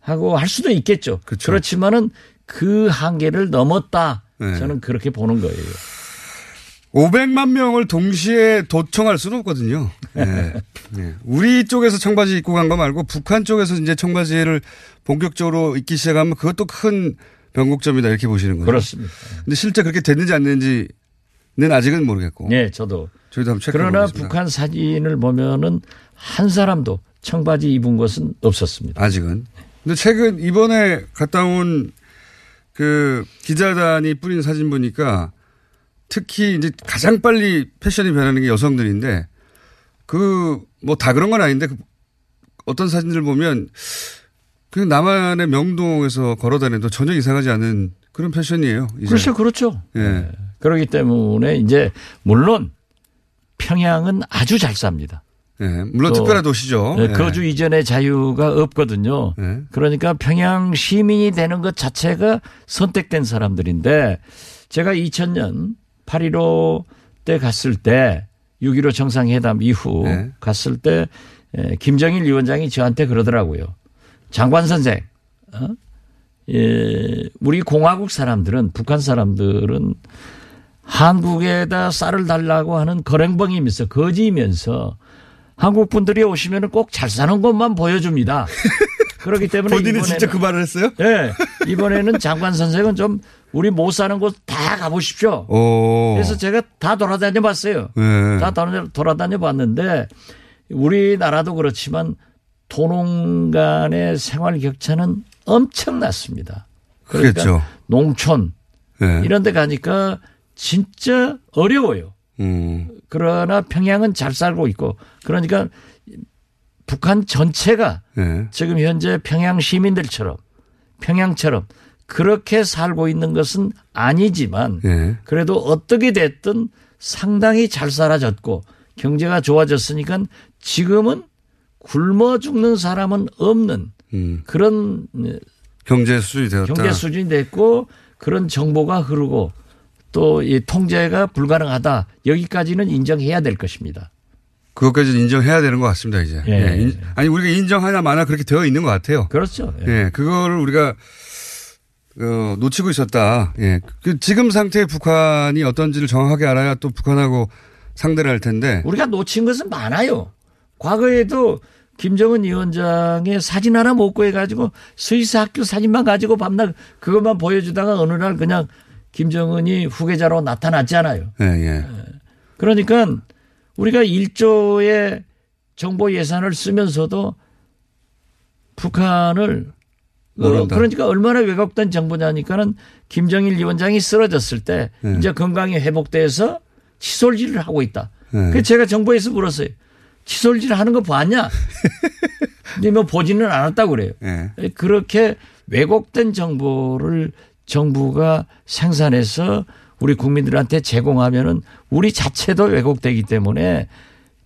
Speaker 10: 하고 할 수도 있겠죠. 그렇지만은 그 한계를 넘었다.
Speaker 9: 네.
Speaker 10: 저는 그렇게 보는 거예요.
Speaker 9: 500만 명을 동시에 도청할 수는 없거든요. 예. 예. 우리 쪽에서 청바지 입고 간 거 말고 북한 쪽에서 이제 청바지를 본격적으로 입기 시작하면 그것도 큰 변곡점이다 이렇게 보시는 거예요.
Speaker 10: 그렇습니다.
Speaker 9: 근데 실제 그렇게 됐는지 안 됐는지는 아직은 모르겠고.
Speaker 10: 네, 저도.
Speaker 9: 저희도 한번 체크해
Speaker 10: 그러나
Speaker 9: 보겠습니다.
Speaker 10: 북한 사진을 보면은 한 사람도 청바지 입은 것은 없었습니다.
Speaker 9: 아직은. 근데 최근 이번에 갔다 온 그 기자단이 뿌린 사진 보니까 특히 이제 가장 빨리 패션이 변하는 게 여성들인데 그 뭐 다 그런 건 아닌데 그 어떤 사진들 보면 그냥 남한의 명동에서 걸어 다녀도 전혀 이상하지 않은 그런 패션이에요. 이제.
Speaker 10: 그렇죠, 그렇죠.
Speaker 9: 예.
Speaker 10: 그렇기 때문에 이제 물론 평양은 아주 잘 삽니다.
Speaker 9: 예. 물론
Speaker 10: 또,
Speaker 9: 특별한 도시죠.
Speaker 10: 네,
Speaker 9: 예.
Speaker 10: 거주 이전의 자유가 없거든요.
Speaker 9: 예.
Speaker 10: 그러니까 평양 시민이 되는 것 자체가 선택된 사람들인데 제가 2000년 8.15 때 갔을 때 6.15 정상회담 이후
Speaker 9: 네.
Speaker 10: 갔을 때 에, 김정일 위원장이 저한테 그러더라고요. 장관 선생, 어? 예, 우리 공화국 사람들은 북한 사람들은 한국에다 쌀을 달라고 하는 거랭벙이면서 거지이면서 한국 분들이 오시면 꼭 잘 사는 것만 보여줍니다. 그렇기 때문에
Speaker 9: 본인이 진짜 그 말을 했어요?
Speaker 10: 네. 이번에는 장관 선생은 좀 우리 못 사는 곳 다 가보십시오.
Speaker 9: 오.
Speaker 10: 그래서 제가 다 돌아다녀 봤어요.
Speaker 9: 네.
Speaker 10: 다 돌아- 돌아다녀 봤는데 우리나라도 그렇지만 도농 간의 생활 격차는 엄청났습니다. 그러니까
Speaker 9: 그렇겠죠.
Speaker 10: 농촌
Speaker 9: 예.
Speaker 10: 이런 데 가니까 진짜 어려워요.
Speaker 9: 음.
Speaker 10: 그러나 평양은 잘 살고 있고 그러니까 북한 전체가
Speaker 9: 예.
Speaker 10: 지금 현재 평양 시민들처럼 평양처럼 그렇게 살고 있는 것은 아니지만
Speaker 9: 예.
Speaker 10: 그래도 어떻게 됐든 상당히 잘 살아졌고 경제가 좋아졌으니까 지금은 굶어 죽는 사람은 없는
Speaker 9: 음.
Speaker 10: 그런
Speaker 9: 경제 수준이 되었다.
Speaker 10: 경제 수준이 됐고 그런 정보가 흐르고 또 이 통제가 불가능하다 여기까지는 인정해야 될 것입니다.
Speaker 9: 그것까지 인정해야 되는 것 같습니다, 이제.
Speaker 10: 예.
Speaker 9: 예, 인- 아니, 우리가 인정하냐 마나 그렇게 되어 있는 것 같아요.
Speaker 10: 그렇죠.
Speaker 9: 예, 그거를 우리가, 어, 놓치고 있었다. 예. 그 지금 상태의 북한이 어떤지를 정확하게 알아야 또 북한하고 상대를 할 텐데.
Speaker 10: 우리가 놓친 것은 많아요. 과거에도 김정은 위원장의 사진 하나 못 구해가지고 스위스 학교 사진만 가지고 밤낮 그것만 보여주다가 어느 날 그냥 김정은이 후계자로 나타났잖아요.
Speaker 9: 예, 예.
Speaker 10: 그러니까 우리가 1조의 정보 예산을 쓰면서도 북한을 어,
Speaker 9: 모른다.
Speaker 10: 그러니까 얼마나 왜곡된 정보냐니까는 김정일 위원장이 쓰러졌을 때
Speaker 9: 네.
Speaker 10: 이제 건강이 회복돼서 치솔질을 하고 있다.
Speaker 9: 네.
Speaker 10: 그래서 제가 정부에서 물었어요. 치솔질 하는 거 봤냐? 근데 뭐 보지는 않았다고 그래요.
Speaker 9: 예.
Speaker 10: 그렇게 왜곡된 정보를 정부가 생산해서 우리 국민들한테 제공하면은 우리 자체도 왜곡되기 때문에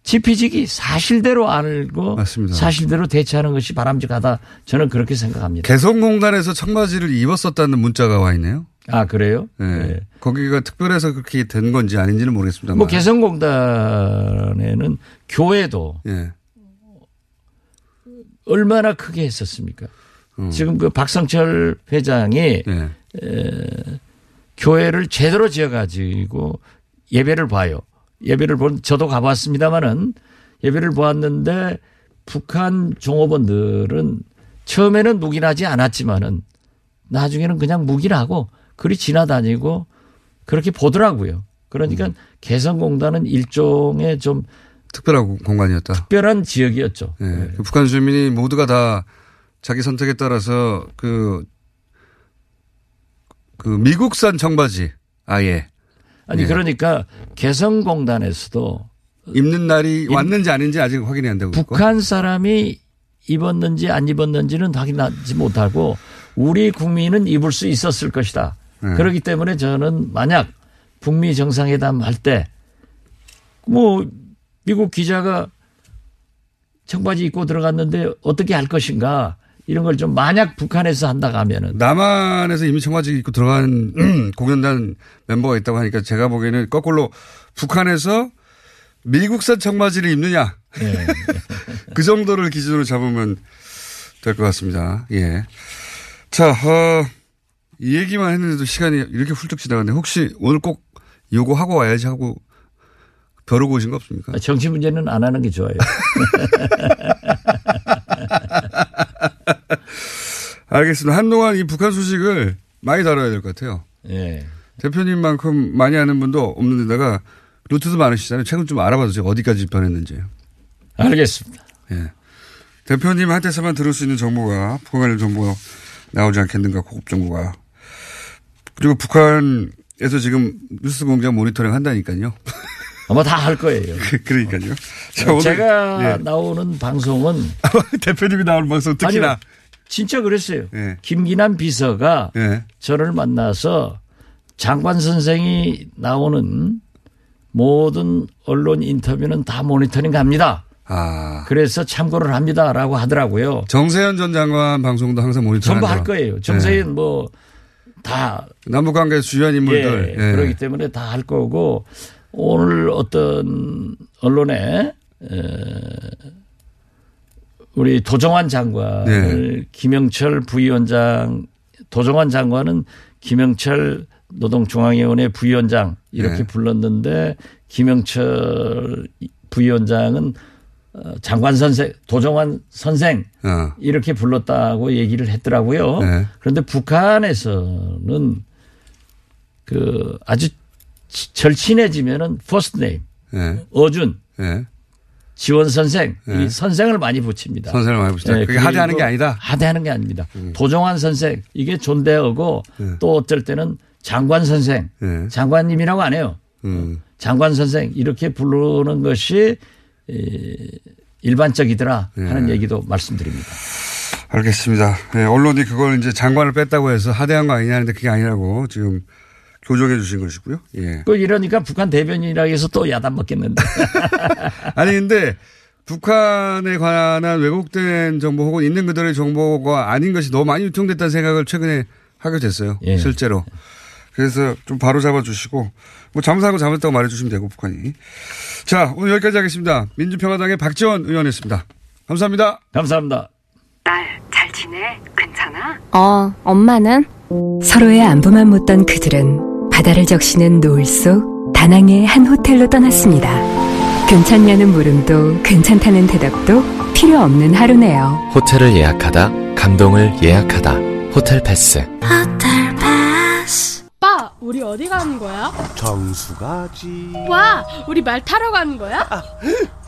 Speaker 10: 지피지기 사실대로 알고
Speaker 9: 맞습니다.
Speaker 10: 사실대로 대처하는 것이 바람직하다. 저는 그렇게 생각합니다.
Speaker 9: 개성공단에서 청바지를 입었었다는 문자가 와 있네요.
Speaker 10: 아 그래요?
Speaker 9: 네. 거기가 특별해서 그렇게 된 건지 아닌지는 모르겠습니다.
Speaker 10: 뭐 개성공단에는 교회도
Speaker 9: 예.
Speaker 10: 얼마나 크게 했었습니까?
Speaker 9: 음.
Speaker 10: 지금 그 박성철 회장이
Speaker 9: 예.
Speaker 10: 에, 교회를 제대로 지어가지고 예배를 봐요. 예배를 본 저도 가봤습니다마는 예배를 보았는데 북한 종업원들은 처음에는 묵인하지 않았지만은 나중에는 그냥 묵인하고 그리 지나다니고 그렇게 보더라고요. 그러니까
Speaker 9: 음.
Speaker 10: 개성공단은 일종의 좀
Speaker 9: 특별한 공간이었다.
Speaker 10: 특별한 지역이었죠.
Speaker 9: 예. 그 북한 주민이 모두가 다 자기 선택에 따라서 그, 그 미국산 청바지 아예
Speaker 10: 아니
Speaker 9: 예.
Speaker 10: 그러니까 개성공단에서도
Speaker 9: 입는 날이 왔는지 아닌지 아직 확인이 안 되고.
Speaker 10: 북한 사람이 입었는지 안 입었는지는 확인하지 못하고 우리 국민은 입을 수 있었을 것이다.
Speaker 9: 네.
Speaker 10: 그렇기 때문에 저는 만약 북미 정상회담 할 때 뭐 미국 기자가 청바지 입고 들어갔는데 어떻게 할 것인가 이런 걸 좀 만약 북한에서 한다고 하면은
Speaker 9: 남한에서 이미 청바지 입고 들어간 공연단 멤버가 있다고 하니까 제가 보기에는 거꾸로 북한에서 미국산 청바지를 입느냐
Speaker 10: 예.
Speaker 9: 그 정도를 기준으로 잡으면 될 것 같습니다. 예. 자, 어, 이 얘기만 했는데도 시간이 이렇게 훌쩍 지나갔는데 혹시 오늘 꼭 요거 하고 와야지 하고 벼르고 오신 거 없습니까?
Speaker 10: 정치 문제는 안 하는 게 좋아요.
Speaker 9: 알겠습니다. 한동안 이 북한 소식을 많이 다뤄야 될 것 같아요.
Speaker 10: 예.
Speaker 9: 대표님만큼 많이 아는 분도 없는 데다가 루트도 많으시잖아요. 최근 좀 알아봐 주세요. 어디까지 변했는지.
Speaker 10: 알겠습니다.
Speaker 9: 예. 대표님한테서만 들을 수 있는 정보가 북한 관련 정보가 나오지 않겠는가 고급 정보가. 그리고 북한에서 지금 뉴스 공장 모니터링 한다니까요.
Speaker 10: 아마 다 할 거예요.
Speaker 9: 그러니까요. 자, 오늘-
Speaker 10: 제가
Speaker 9: 예.
Speaker 10: 나오는 방송은
Speaker 9: 대표님이 나오는 방송 특히나
Speaker 10: 아니요, 진짜 그랬어요.
Speaker 9: 예.
Speaker 10: 김기남 비서가
Speaker 9: 예.
Speaker 10: 저를 만나서 장관 선생이 나오는 모든 언론 인터뷰는 다 모니터링 합니다.
Speaker 9: 아.
Speaker 10: 그래서 참고를 합니다라고 하더라고요.
Speaker 9: 정세현 전 장관 방송도 항상 모니터링
Speaker 10: 전부 할. 거예요. 정세현 뭐다
Speaker 9: 남북 관계 주요한 인물들.
Speaker 10: 예,
Speaker 9: 예.
Speaker 10: 그렇기 때문에 다 할 거고 오늘 어떤 언론에 에, 우리 도정환 장관을
Speaker 9: 네.
Speaker 10: 김영철 부위원장 도정환 장관은 김영철 노동중앙위원회 부위원장 이렇게
Speaker 9: 네.
Speaker 10: 불렀는데 김영철 부위원장은 어, 장관 선생 도정환 선생
Speaker 9: 어.
Speaker 10: 이렇게 불렀다고 얘기를 했더라고요.
Speaker 9: 네.
Speaker 10: 그런데 북한에서는 그 아주 치- 절친해지면은 first name
Speaker 9: 예.
Speaker 10: 어준
Speaker 9: 예.
Speaker 10: 지원 선생
Speaker 9: 네.
Speaker 10: 이 선생을 많이 붙입니다.
Speaker 9: 선생을 많이 붙이다. 그게
Speaker 10: 그리고
Speaker 9: 하대하는 게 아니다. 음.
Speaker 10: 하대하는 게 아닙니다. 도정환 선생 이게 존대어고
Speaker 9: 네.
Speaker 10: 또 어쩔 때는 장관 선생
Speaker 9: 예.
Speaker 10: 장관님이라고 안 해요.
Speaker 9: 음.
Speaker 10: 장관 선생 이렇게 부르는 것이 이, 일반적이더라 하는
Speaker 9: 예.
Speaker 10: 얘기도 말씀드립니다.
Speaker 9: 알겠습니다. 예, 언론이 그걸 이제 장관을 뺐다고 해서 하대한 거 아니냐 하는데 그게 아니라고 지금 교정해 주신 것이고요. 예.
Speaker 10: 그 이러니까 북한 대변인이라 해서 또 야단 먹겠는데.
Speaker 9: 아니 근데 북한에 관한 왜곡된 정보 혹은 있는 그대로의 정보가 아닌 것이 너무 많이 유통됐다는 생각을 최근에 하게 됐어요.
Speaker 10: 예.
Speaker 9: 실제로. 그래서 좀 바로 잡아주시고 뭐 잠수하고 잘못했다고 말해주시면 되고 북한이. 자 오늘 여기까지 하겠습니다. 민주평화당의 박지원 의원이었습니다. 감사합니다.
Speaker 10: 감사합니다.
Speaker 11: 딸, 잘 지내? 괜찮아?
Speaker 5: 어, 엄마는?
Speaker 12: 서로의 안부만 묻던 그들은 바다를 적시는 노을 속 다낭의 한 호텔로 떠났습니다. 괜찮냐는 물음도 괜찮다는 대답도 필요 없는 하루네요.
Speaker 13: 호텔을 예약하다, 감동을 예약하다. 호텔 패스.
Speaker 14: 호텔 패스. 오빠, 우리 어디 가는 거야?
Speaker 15: 정수 가지.
Speaker 14: 와, 우리 말 타러 가는 거야?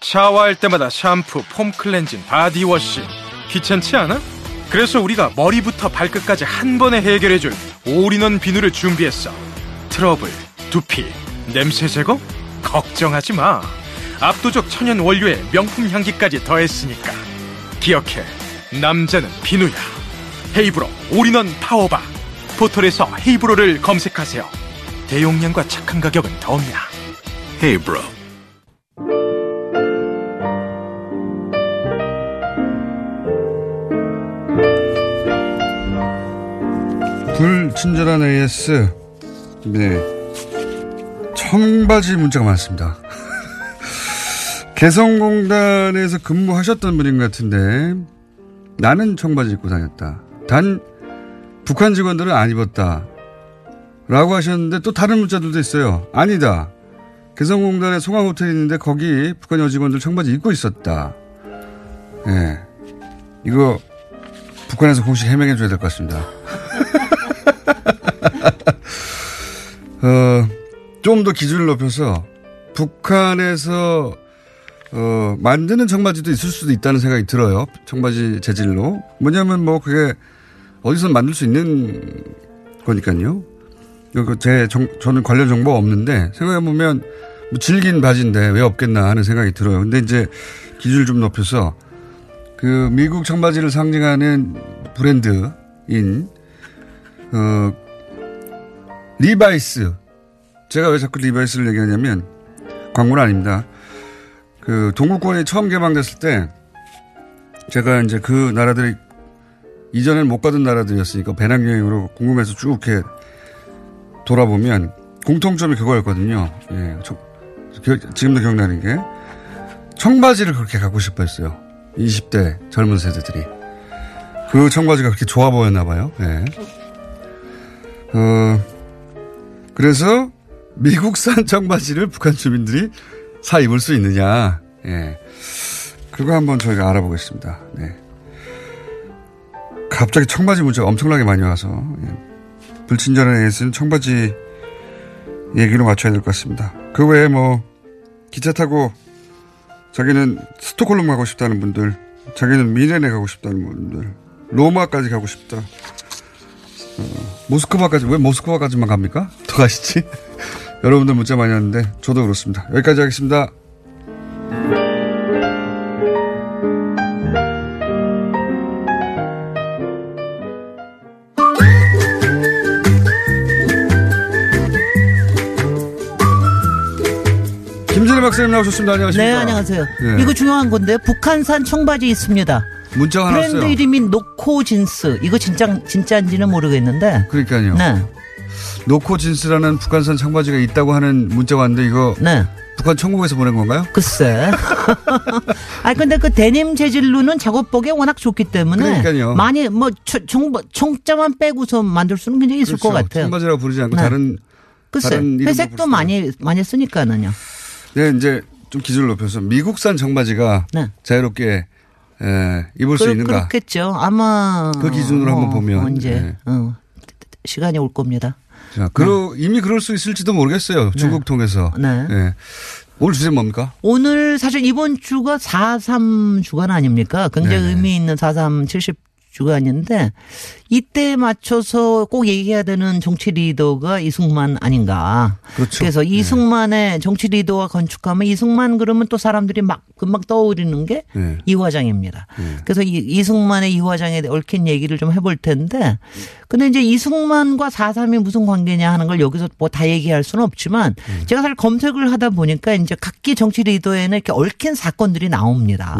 Speaker 3: 샤워할 때마다 샴푸, 폼 클렌징, 바디워시 귀찮지 않아? 그래서 우리가 머리부터 발끝까지 한 번에 해결해줄 올인원 비누를 준비했어. 트러블, 두피, 냄새 제거? 걱정하지 마. 압도적 천연 원료에 명품 향기까지 더했으니까. 기억해. 남자는 비누야. 헤이브로 올인원 파워바. 포털에서 헤이브로를 검색하세요. 대용량과 착한 가격은 더입니다. 헤이브로.
Speaker 9: 불친절한 AS. 네. 청바지 문자가 많습니다. 개성공단에서 근무하셨던 분인 것 같은데 나는 청바지 입고 다녔다. 단 북한 직원들은 안 입었다. 라고 하셨는데 또 다른 문자들도 있어요. 아니다. 개성공단에 송화 호텔이 있는데 거기 북한 여직원들 청바지 입고 있었다. 예. 네. 이거 북한에서 공식 해명해 줘야 될 것 같습니다. 어, 좀 더 기준을 높여서 북한에서 어, 만드는 청바지도 있을 수도 있다는 생각이 들어요. 청바지 재질로. 뭐냐면 뭐 그게 어디서 만들 수 있는 거니까요. 그 제, 정, 저는 관련 정보가 없는데 생각해보면 뭐 질긴 바지인데 왜 없겠나 하는 생각이 들어요. 근데 이제 기준을 좀 높여서 그 미국 청바지를 상징하는 브랜드인, 어, 리바이스. 제가 왜 자꾸 리바이스를 얘기하냐면 광고는 아닙니다. 그 동구권이 처음 개방됐을 때 제가 이제 그 나라들이 이전엔 못 가던 나라들이었으니까 배낭여행으로 궁금해서 쭉 이렇게 돌아보면 공통점이 그거였거든요. 예. 저, 지금도 기억나는 게 청바지를 그렇게 갖고 싶어 했어요. 20대 젊은 세대들이. 그 청바지가 그렇게 좋아 보였나 봐요. 예. 어, 그래서 미국산 청바지를 북한 주민들이 사 입을 수 있느냐. 예. 그거 한번 저희가 알아보겠습니다. 네. 갑자기 청바지 문자가 엄청나게 많이 와서 예. 불친절한 AS는 청바지 얘기로 맞춰야 될 것 같습니다. 그 외에 뭐 기차 타고 자기는 스톡홀름 가고 싶다는 분들, 자기는 미네네 가고 싶다는 분들, 로마까지 가고 싶다. 어, 모스크바까지 왜 모스크바까지만 갑니까? 더 가시지? 여러분들 문자 많이 왔는데 저도 그렇습니다. 여기까지 하겠습니다. 김진일 박사님 나오셨습니다. 안녕하십니까?
Speaker 16: 네, 안녕하세요.
Speaker 9: 네.
Speaker 16: 이거 중요한 건데 북한산 청바지 있습니다.
Speaker 9: 문자가 하나
Speaker 16: 브랜드
Speaker 9: 왔어요.
Speaker 16: 이름이 노코진스. 이거 진짜 진짜인지는 모르겠는데.
Speaker 9: 그러니까요.
Speaker 16: 네.
Speaker 9: 노코진스라는 북한산 청바지가 있다고 하는 문자가 왔는데 이거
Speaker 16: 네.
Speaker 9: 북한 천국에서 보낸 건가요?
Speaker 16: 글쎄. 아 근데 그 데님 재질로는 작업복에 워낙 좋기 때문에
Speaker 9: 그러니까요.
Speaker 16: 많이 뭐 초- 청 청자만 빼고서 만들 수는 굉장히 있을 것 같아요.
Speaker 9: 청바지라고 부르지 않고
Speaker 16: 네.
Speaker 9: 다른
Speaker 16: 글쎄
Speaker 9: 다른
Speaker 16: 회색도 많이 많이 쓰니까는요.
Speaker 9: 네, 이제 좀 기준을 높여서 미국산 청바지가
Speaker 16: 네.
Speaker 9: 자유롭게 에, 입을 수 있는가?
Speaker 16: 그렇겠죠. 아마
Speaker 9: 그 기준으로 한번 보면,
Speaker 16: 언제
Speaker 9: 네.
Speaker 16: 어, 시간이 올 겁니다.
Speaker 9: 자, 그러, 이미 그럴 수 있을지도 모르겠어요. 중국 통해서.
Speaker 16: 네.
Speaker 9: 예. 오늘 주제 뭡니까?
Speaker 16: 오늘 사실 이번 주가 4.3 주간 아닙니까? 굉장히
Speaker 9: 네네.
Speaker 16: 의미 있는 4.3 70 주간인데 이때에 맞춰서 꼭 얘기해야 되는 정치 리더가 이승만 아닌가.
Speaker 9: 그렇죠.
Speaker 16: 그래서 이승만의 정치 리더가 건축하면 이승만 그러면 또 사람들이 막 금방 떠오르는 게
Speaker 9: 네.
Speaker 16: 이화장입니다. 그래서 이, 이승만의 이화장에 얽힌 얘기를 좀 해볼 텐데 근데 이제 이승만과 4.3이 무슨 관계냐 하는 걸 여기서 뭐 다 얘기할 수는 없지만
Speaker 9: 음.
Speaker 16: 제가 사실 검색을 하다 보니까 이제 각기 정치 리더에는 이렇게 얽힌 사건들이 나옵니다.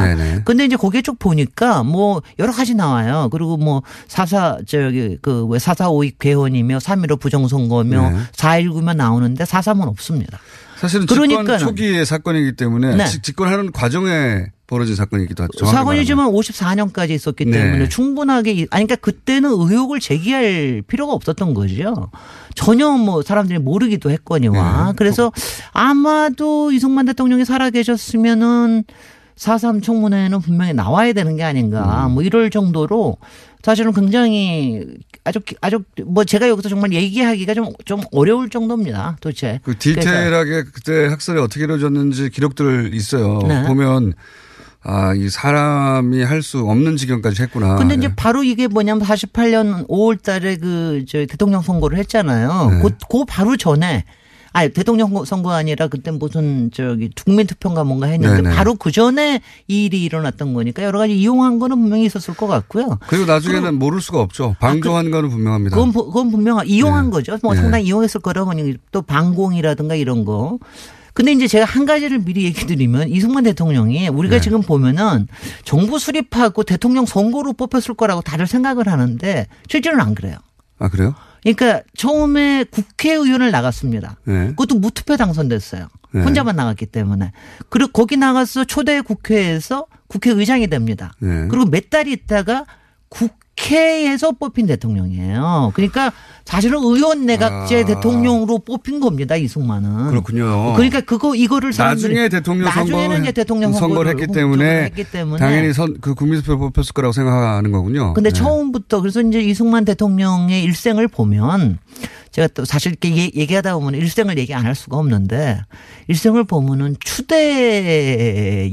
Speaker 16: 근데 이제 거기에 쭉 보니까 뭐 여러 가지 나와요. 그리고 뭐 사사 저기 그 왜 사사오익 괴원이며 3.15 부정선거며
Speaker 9: 네.
Speaker 16: 4.19면 나오는데 4.3은 없습니다.
Speaker 9: 사실은 집권
Speaker 16: 그러니까는.
Speaker 9: 초기의 사건이기 때문에
Speaker 16: 네.
Speaker 9: 집- 집권하는 과정에 벌어진 사건이기도 하죠.
Speaker 16: 사건이지만 54년까지 있었기
Speaker 9: 네.
Speaker 16: 때문에 충분하게 이- 아니 그러니까 그때는 의혹을 제기할 필요가 없었던 거죠. 전혀 뭐 사람들이 모르기도 했거니와
Speaker 9: 네.
Speaker 16: 그래서 아마도 이승만 대통령이 살아 계셨으면은 4.3 청문회는 분명히 나와야 되는 게 아닌가
Speaker 9: 음.
Speaker 16: 뭐 이럴 정도로 사실은 굉장히 아주 아주 뭐 제가 여기서 정말 얘기하기가 좀 좀 어려울 정도입니다. 도대체
Speaker 9: 그 디테일하게 그때 학살이 어떻게 이루어졌는지 기록들 있어요.
Speaker 16: 네.
Speaker 9: 보면 아, 이 사람이 할 수 없는 지경까지 했구나.
Speaker 16: 근데 이제
Speaker 9: 네.
Speaker 16: 바로 이게 뭐냐면 48년 5월 달에 그, 저, 대통령 선거를 했잖아요.
Speaker 9: 네.
Speaker 16: 그, 그 바로 전에 아니, 대통령 선거- 아니라 그때 무슨 저기 국민투표인가 뭔가 했는데
Speaker 9: 네네.
Speaker 16: 바로 그 전에 이 일이 일어났던 거니까 여러 가지 이용한 거는 분명히 있었을 것 같고요.
Speaker 9: 그리고 나중에는 모를 수가 없죠. 방조한 거는 분명합니다.
Speaker 16: 그건, 부- 그건 분명 이용한
Speaker 9: 네.
Speaker 16: 거죠. 뭐
Speaker 9: 네.
Speaker 16: 상당히 이용했을 거라고 또 방공이라든가 이런 거. 근데 이제 제가 한 가지를 미리 얘기 드리면 이승만 대통령이 우리가
Speaker 9: 네.
Speaker 16: 지금 보면은 정부 수립하고 대통령 선거로 뽑혔을 거라고 다들 생각을 하는데 실제로는 안 그래요.
Speaker 9: 아, 그래요?
Speaker 16: 그러니까 처음에 국회의원을 나갔습니다.
Speaker 9: 네.
Speaker 16: 그것도 무투표 당선됐어요.
Speaker 9: 네.
Speaker 16: 혼자만 나갔기 때문에. 그리고 거기 나가서 초대 국회에서 국회의장이 됩니다.
Speaker 9: 네.
Speaker 16: 그리고 몇 달 있다가 국 회에서 뽑힌 대통령이에요. 그러니까 사실은 의원 내각제
Speaker 9: 아.
Speaker 16: 대통령으로 뽑힌 겁니다. 이승만은.
Speaker 9: 그렇군요.
Speaker 16: 그러니까 그거 이거를
Speaker 9: 나중에 대통령
Speaker 16: 나중에는 이제 대통령
Speaker 9: 선거를 했기 때문에,
Speaker 16: 했기 때문에
Speaker 9: 당연히 선, 그 국민투표 뽑혔을 거라고 생각하는 거군요.
Speaker 16: 근데
Speaker 9: 네.
Speaker 16: 처음부터 그래서 이제 이승만 대통령의 일생을 보면 제가 또 사실 이렇게 얘- 얘기하다 보면 일생을 얘기 안 할 수가 없는데 일생을 보면은 추대의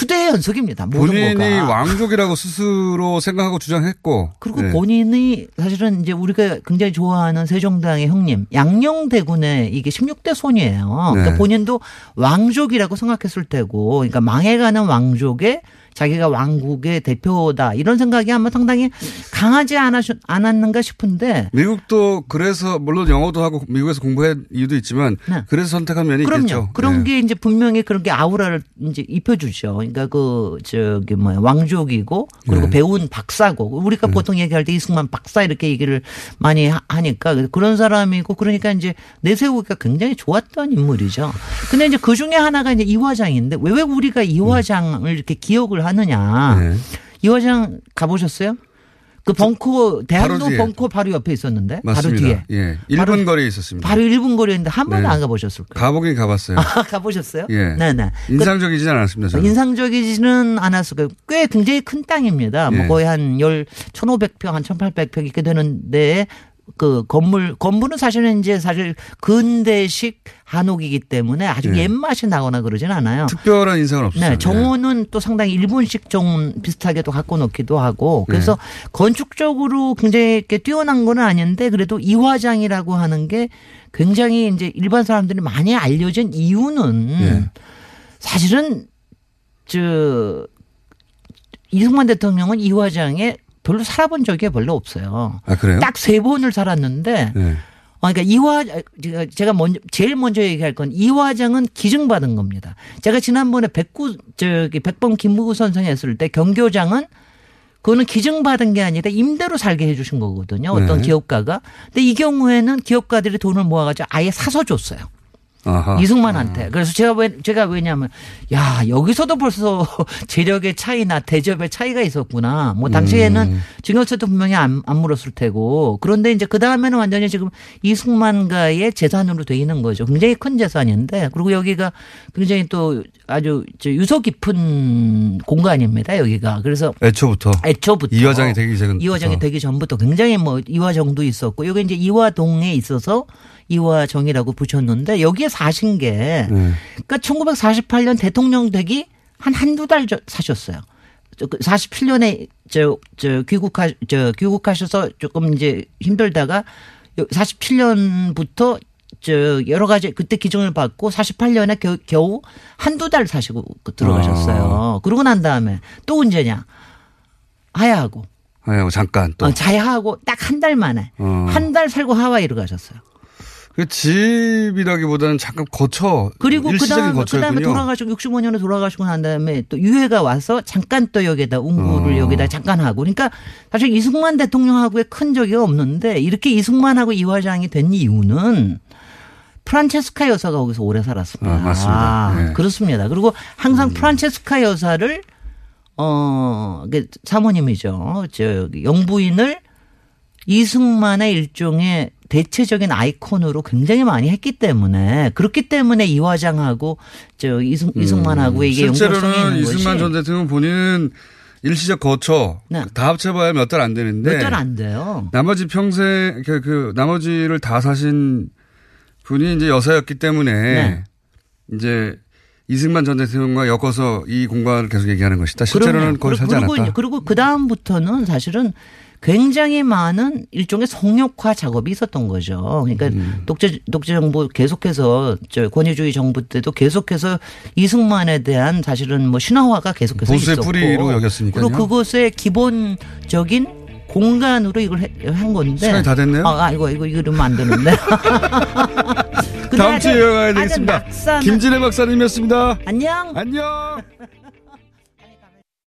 Speaker 16: 추대의 연속입니다. 모든
Speaker 9: 네. 본인이
Speaker 16: 거가.
Speaker 9: 왕족이라고 스스로 생각하고 주장했고.
Speaker 16: 그리고
Speaker 9: 네.
Speaker 16: 본인이 사실은 이제 우리가 굉장히 좋아하는 세종당의 형님 양녕대군의 이게 16대 손이에요. 그러니까
Speaker 9: 네.
Speaker 16: 본인도 왕족이라고 생각했을 테고, 그러니까 망해가는 왕족의 자기가 왕국의 대표다 이런 생각이 아마 상당히 강하지 않았, 않았는가 싶은데
Speaker 9: 미국도 그래서 물론 영어도 하고 미국에서 공부한 이유도 있지만 그래서 선택한 면이
Speaker 16: 네. 그럼요.
Speaker 9: 있겠죠.
Speaker 16: 그런
Speaker 9: 네.
Speaker 16: 게 이제 분명히 그런 게 아우라를 이제 입혀주죠. 그러니까 그 저기 뭐야 왕족이고 그리고
Speaker 9: 네.
Speaker 16: 배운 박사고 우리가 보통 얘기할 때 이승만 박사 이렇게 얘기를 많이 하- 하니까 그런 사람이고 그러니까 이제 내세우기가 굉장히 좋았던 인물이죠. 근데 이제 그 중에 하나가 이제 이 화장인데 왜, 왜 우리가 이 화장을 이렇게 기억을 하느냐.
Speaker 9: 네.
Speaker 16: 이화장 가보셨어요? 그 벙커 대학로. 벙커 바로 옆에 있었는데
Speaker 9: 맞습니다.
Speaker 16: 바로 뒤에
Speaker 9: 예. 1분 거리에 있었습니다.
Speaker 16: 바로 1분 거리였는데 한 번도
Speaker 9: 네.
Speaker 16: 안 가보셨을 거예요.
Speaker 9: 가보긴 가봤어요.
Speaker 16: 아, 가보셨어요?
Speaker 9: 예.
Speaker 16: 네네.
Speaker 9: 인상적이진 않았습니다. 저는.
Speaker 16: 인상적이지는 않았을 거예요. 꽤 굉장히 큰 땅입니다. 뭐
Speaker 9: 예.
Speaker 16: 거의 한 열, 1,500평, 한 1,800평 이렇게 되는데 그 건물, 건물은 사실은 이제 사실 근대식 한옥이기 때문에 아주
Speaker 9: 예.
Speaker 16: 옛맛이 나거나 그러진 않아요.
Speaker 9: 특별한 인상은 없었어요.
Speaker 16: 네, 정원은 또 상당히 일본식 정원 비슷하게 또 갖고 놓기도 하고 그래서
Speaker 9: 네.
Speaker 16: 건축적으로 굉장히 이렇게 뛰어난 건 아닌데 그래도 이화장이라고 하는 게 굉장히 이제 일반 사람들이 많이 알려진 이유는
Speaker 9: 예.
Speaker 16: 사실은 저 이승만 대통령은 이화장에 별로 살아본 적이 별로 없어요.
Speaker 9: 아, 그래요?
Speaker 16: 딱 세 번을 살았는데
Speaker 9: 네.
Speaker 16: 어, 그러니까 이화 제가- 제가 먼저 제일 먼저 얘기할 건 이 화장은 기증받은 겁니다. 제가 지난번에 백구 저기 백범 김무구 선생 했을 때 경교장은 그거는 기증받은 게 아니라 임대로 살게 해주신 거거든요. 어떤
Speaker 9: 네.
Speaker 16: 기업가가. 근데 이 경우에는 기업가들이 돈을 모아가지고 아예 사서 줬어요.
Speaker 9: 아하.
Speaker 16: 이승만한테. 그래서 제가 왜, 제가 왜냐면, 야, 여기서도 벌써 재력의 차이나 대접의 차이가 있었구나. 뭐, 당시에는
Speaker 9: 음.
Speaker 16: 증여세도 분명히 안, 안 물었을 테고. 그런데 이제 그 다음에는 완전히 지금 이승만가의 재산으로 돼 있는 거죠. 굉장히 큰 재산인데. 그리고 여기가 굉장히 또 아주 저 유서 깊은 공간입니다. 여기가. 그래서
Speaker 9: 애초부터.
Speaker 16: 애초부터
Speaker 9: 이화장이 되기 전.
Speaker 16: 이화정이 되기 전부터 굉장히 뭐 이화정도 있었고 여기 이제 이화동에 있어서 이화정이라고 붙였는데 여기에 사신 게
Speaker 9: 네.
Speaker 16: 그러니까 1948년 대통령 되기 한 한두 달 전- 사셨어요. 47년에 저, 저 귀국하, 저 귀국하셔서 조금 이제 힘들다가 47년부터 저 여러 가지 그때 기증을 받고 48년에 겨, 겨우 한두 달 사시고 들어가셨어요. 그러고 난 다음에 또 언제냐? 하야하고
Speaker 9: 아유, 잠깐 또.
Speaker 16: 어, 자야하고 딱 한 달 만에
Speaker 9: 어.
Speaker 16: 한달 살고 하와이로 가셨어요.
Speaker 9: 그 집이라기보다는 잠깐 거쳐.
Speaker 16: 그리고
Speaker 9: 일시적인
Speaker 16: 그다음에. 돌아가시고 65년에 돌아가시고 난 다음에 또 유해가 와서 잠깐 또 여기다 운구를
Speaker 9: 어.
Speaker 16: 여기다 잠깐 하고 그러니까 사실 이승만 대통령하고의 큰 적이 없는데 이렇게 이승만하고 이화장이 된 이유는 프란체스카 여사가 거기서 오래 살았습니다.
Speaker 9: 아, 맞습니다. 네.
Speaker 16: 그렇습니다. 그리고 항상 프란체스카 여사를 어, 그 사모님이죠. 저 영부인을 이승만의 일종의 대체적인 아이콘으로 굉장히 많이 했기 때문에 그렇기 때문에 이화장하고 저 이승 이승만하고 이게
Speaker 9: 음. 실제로는
Speaker 16: 있는
Speaker 9: 이승만 전 대통령 본인은 일시적 거처 다 합쳐봐야 몇 달 안 되는데
Speaker 16: 몇 달 안 돼요.
Speaker 9: 나머지 평생 그, 그 나머지를 다 사신 분이 이제 여사였기 때문에
Speaker 16: 네.
Speaker 9: 이제 이승만 전 대통령과 엮어서 이 공간을 계속 얘기하는 것이다. 실제로는 살지
Speaker 16: 그리고,
Speaker 9: 않았다.
Speaker 16: 그리고 그 다음부터는 사실은 굉장히 많은 일종의 성역화 작업이 있었던 거죠. 그러니까
Speaker 9: 음.
Speaker 16: 독재 독재 정부 계속해서 저 권위주의 정부 때도 계속해서 이승만에 대한 사실은 뭐 신화화가 계속해서
Speaker 9: 보수의
Speaker 16: 있었고
Speaker 9: 뿌리로 여겼으니까요.
Speaker 16: 그리고 그것의 기본적인 공간으로 이걸 해- 한 건데
Speaker 9: 시간이 다 됐네요.
Speaker 16: 아, 아이고 이거 이거 이러면 안 되는데.
Speaker 9: 다음 주에 이어가야 되겠습니다. 김진애 박사님이었습니다.
Speaker 16: 안녕.
Speaker 9: 안녕.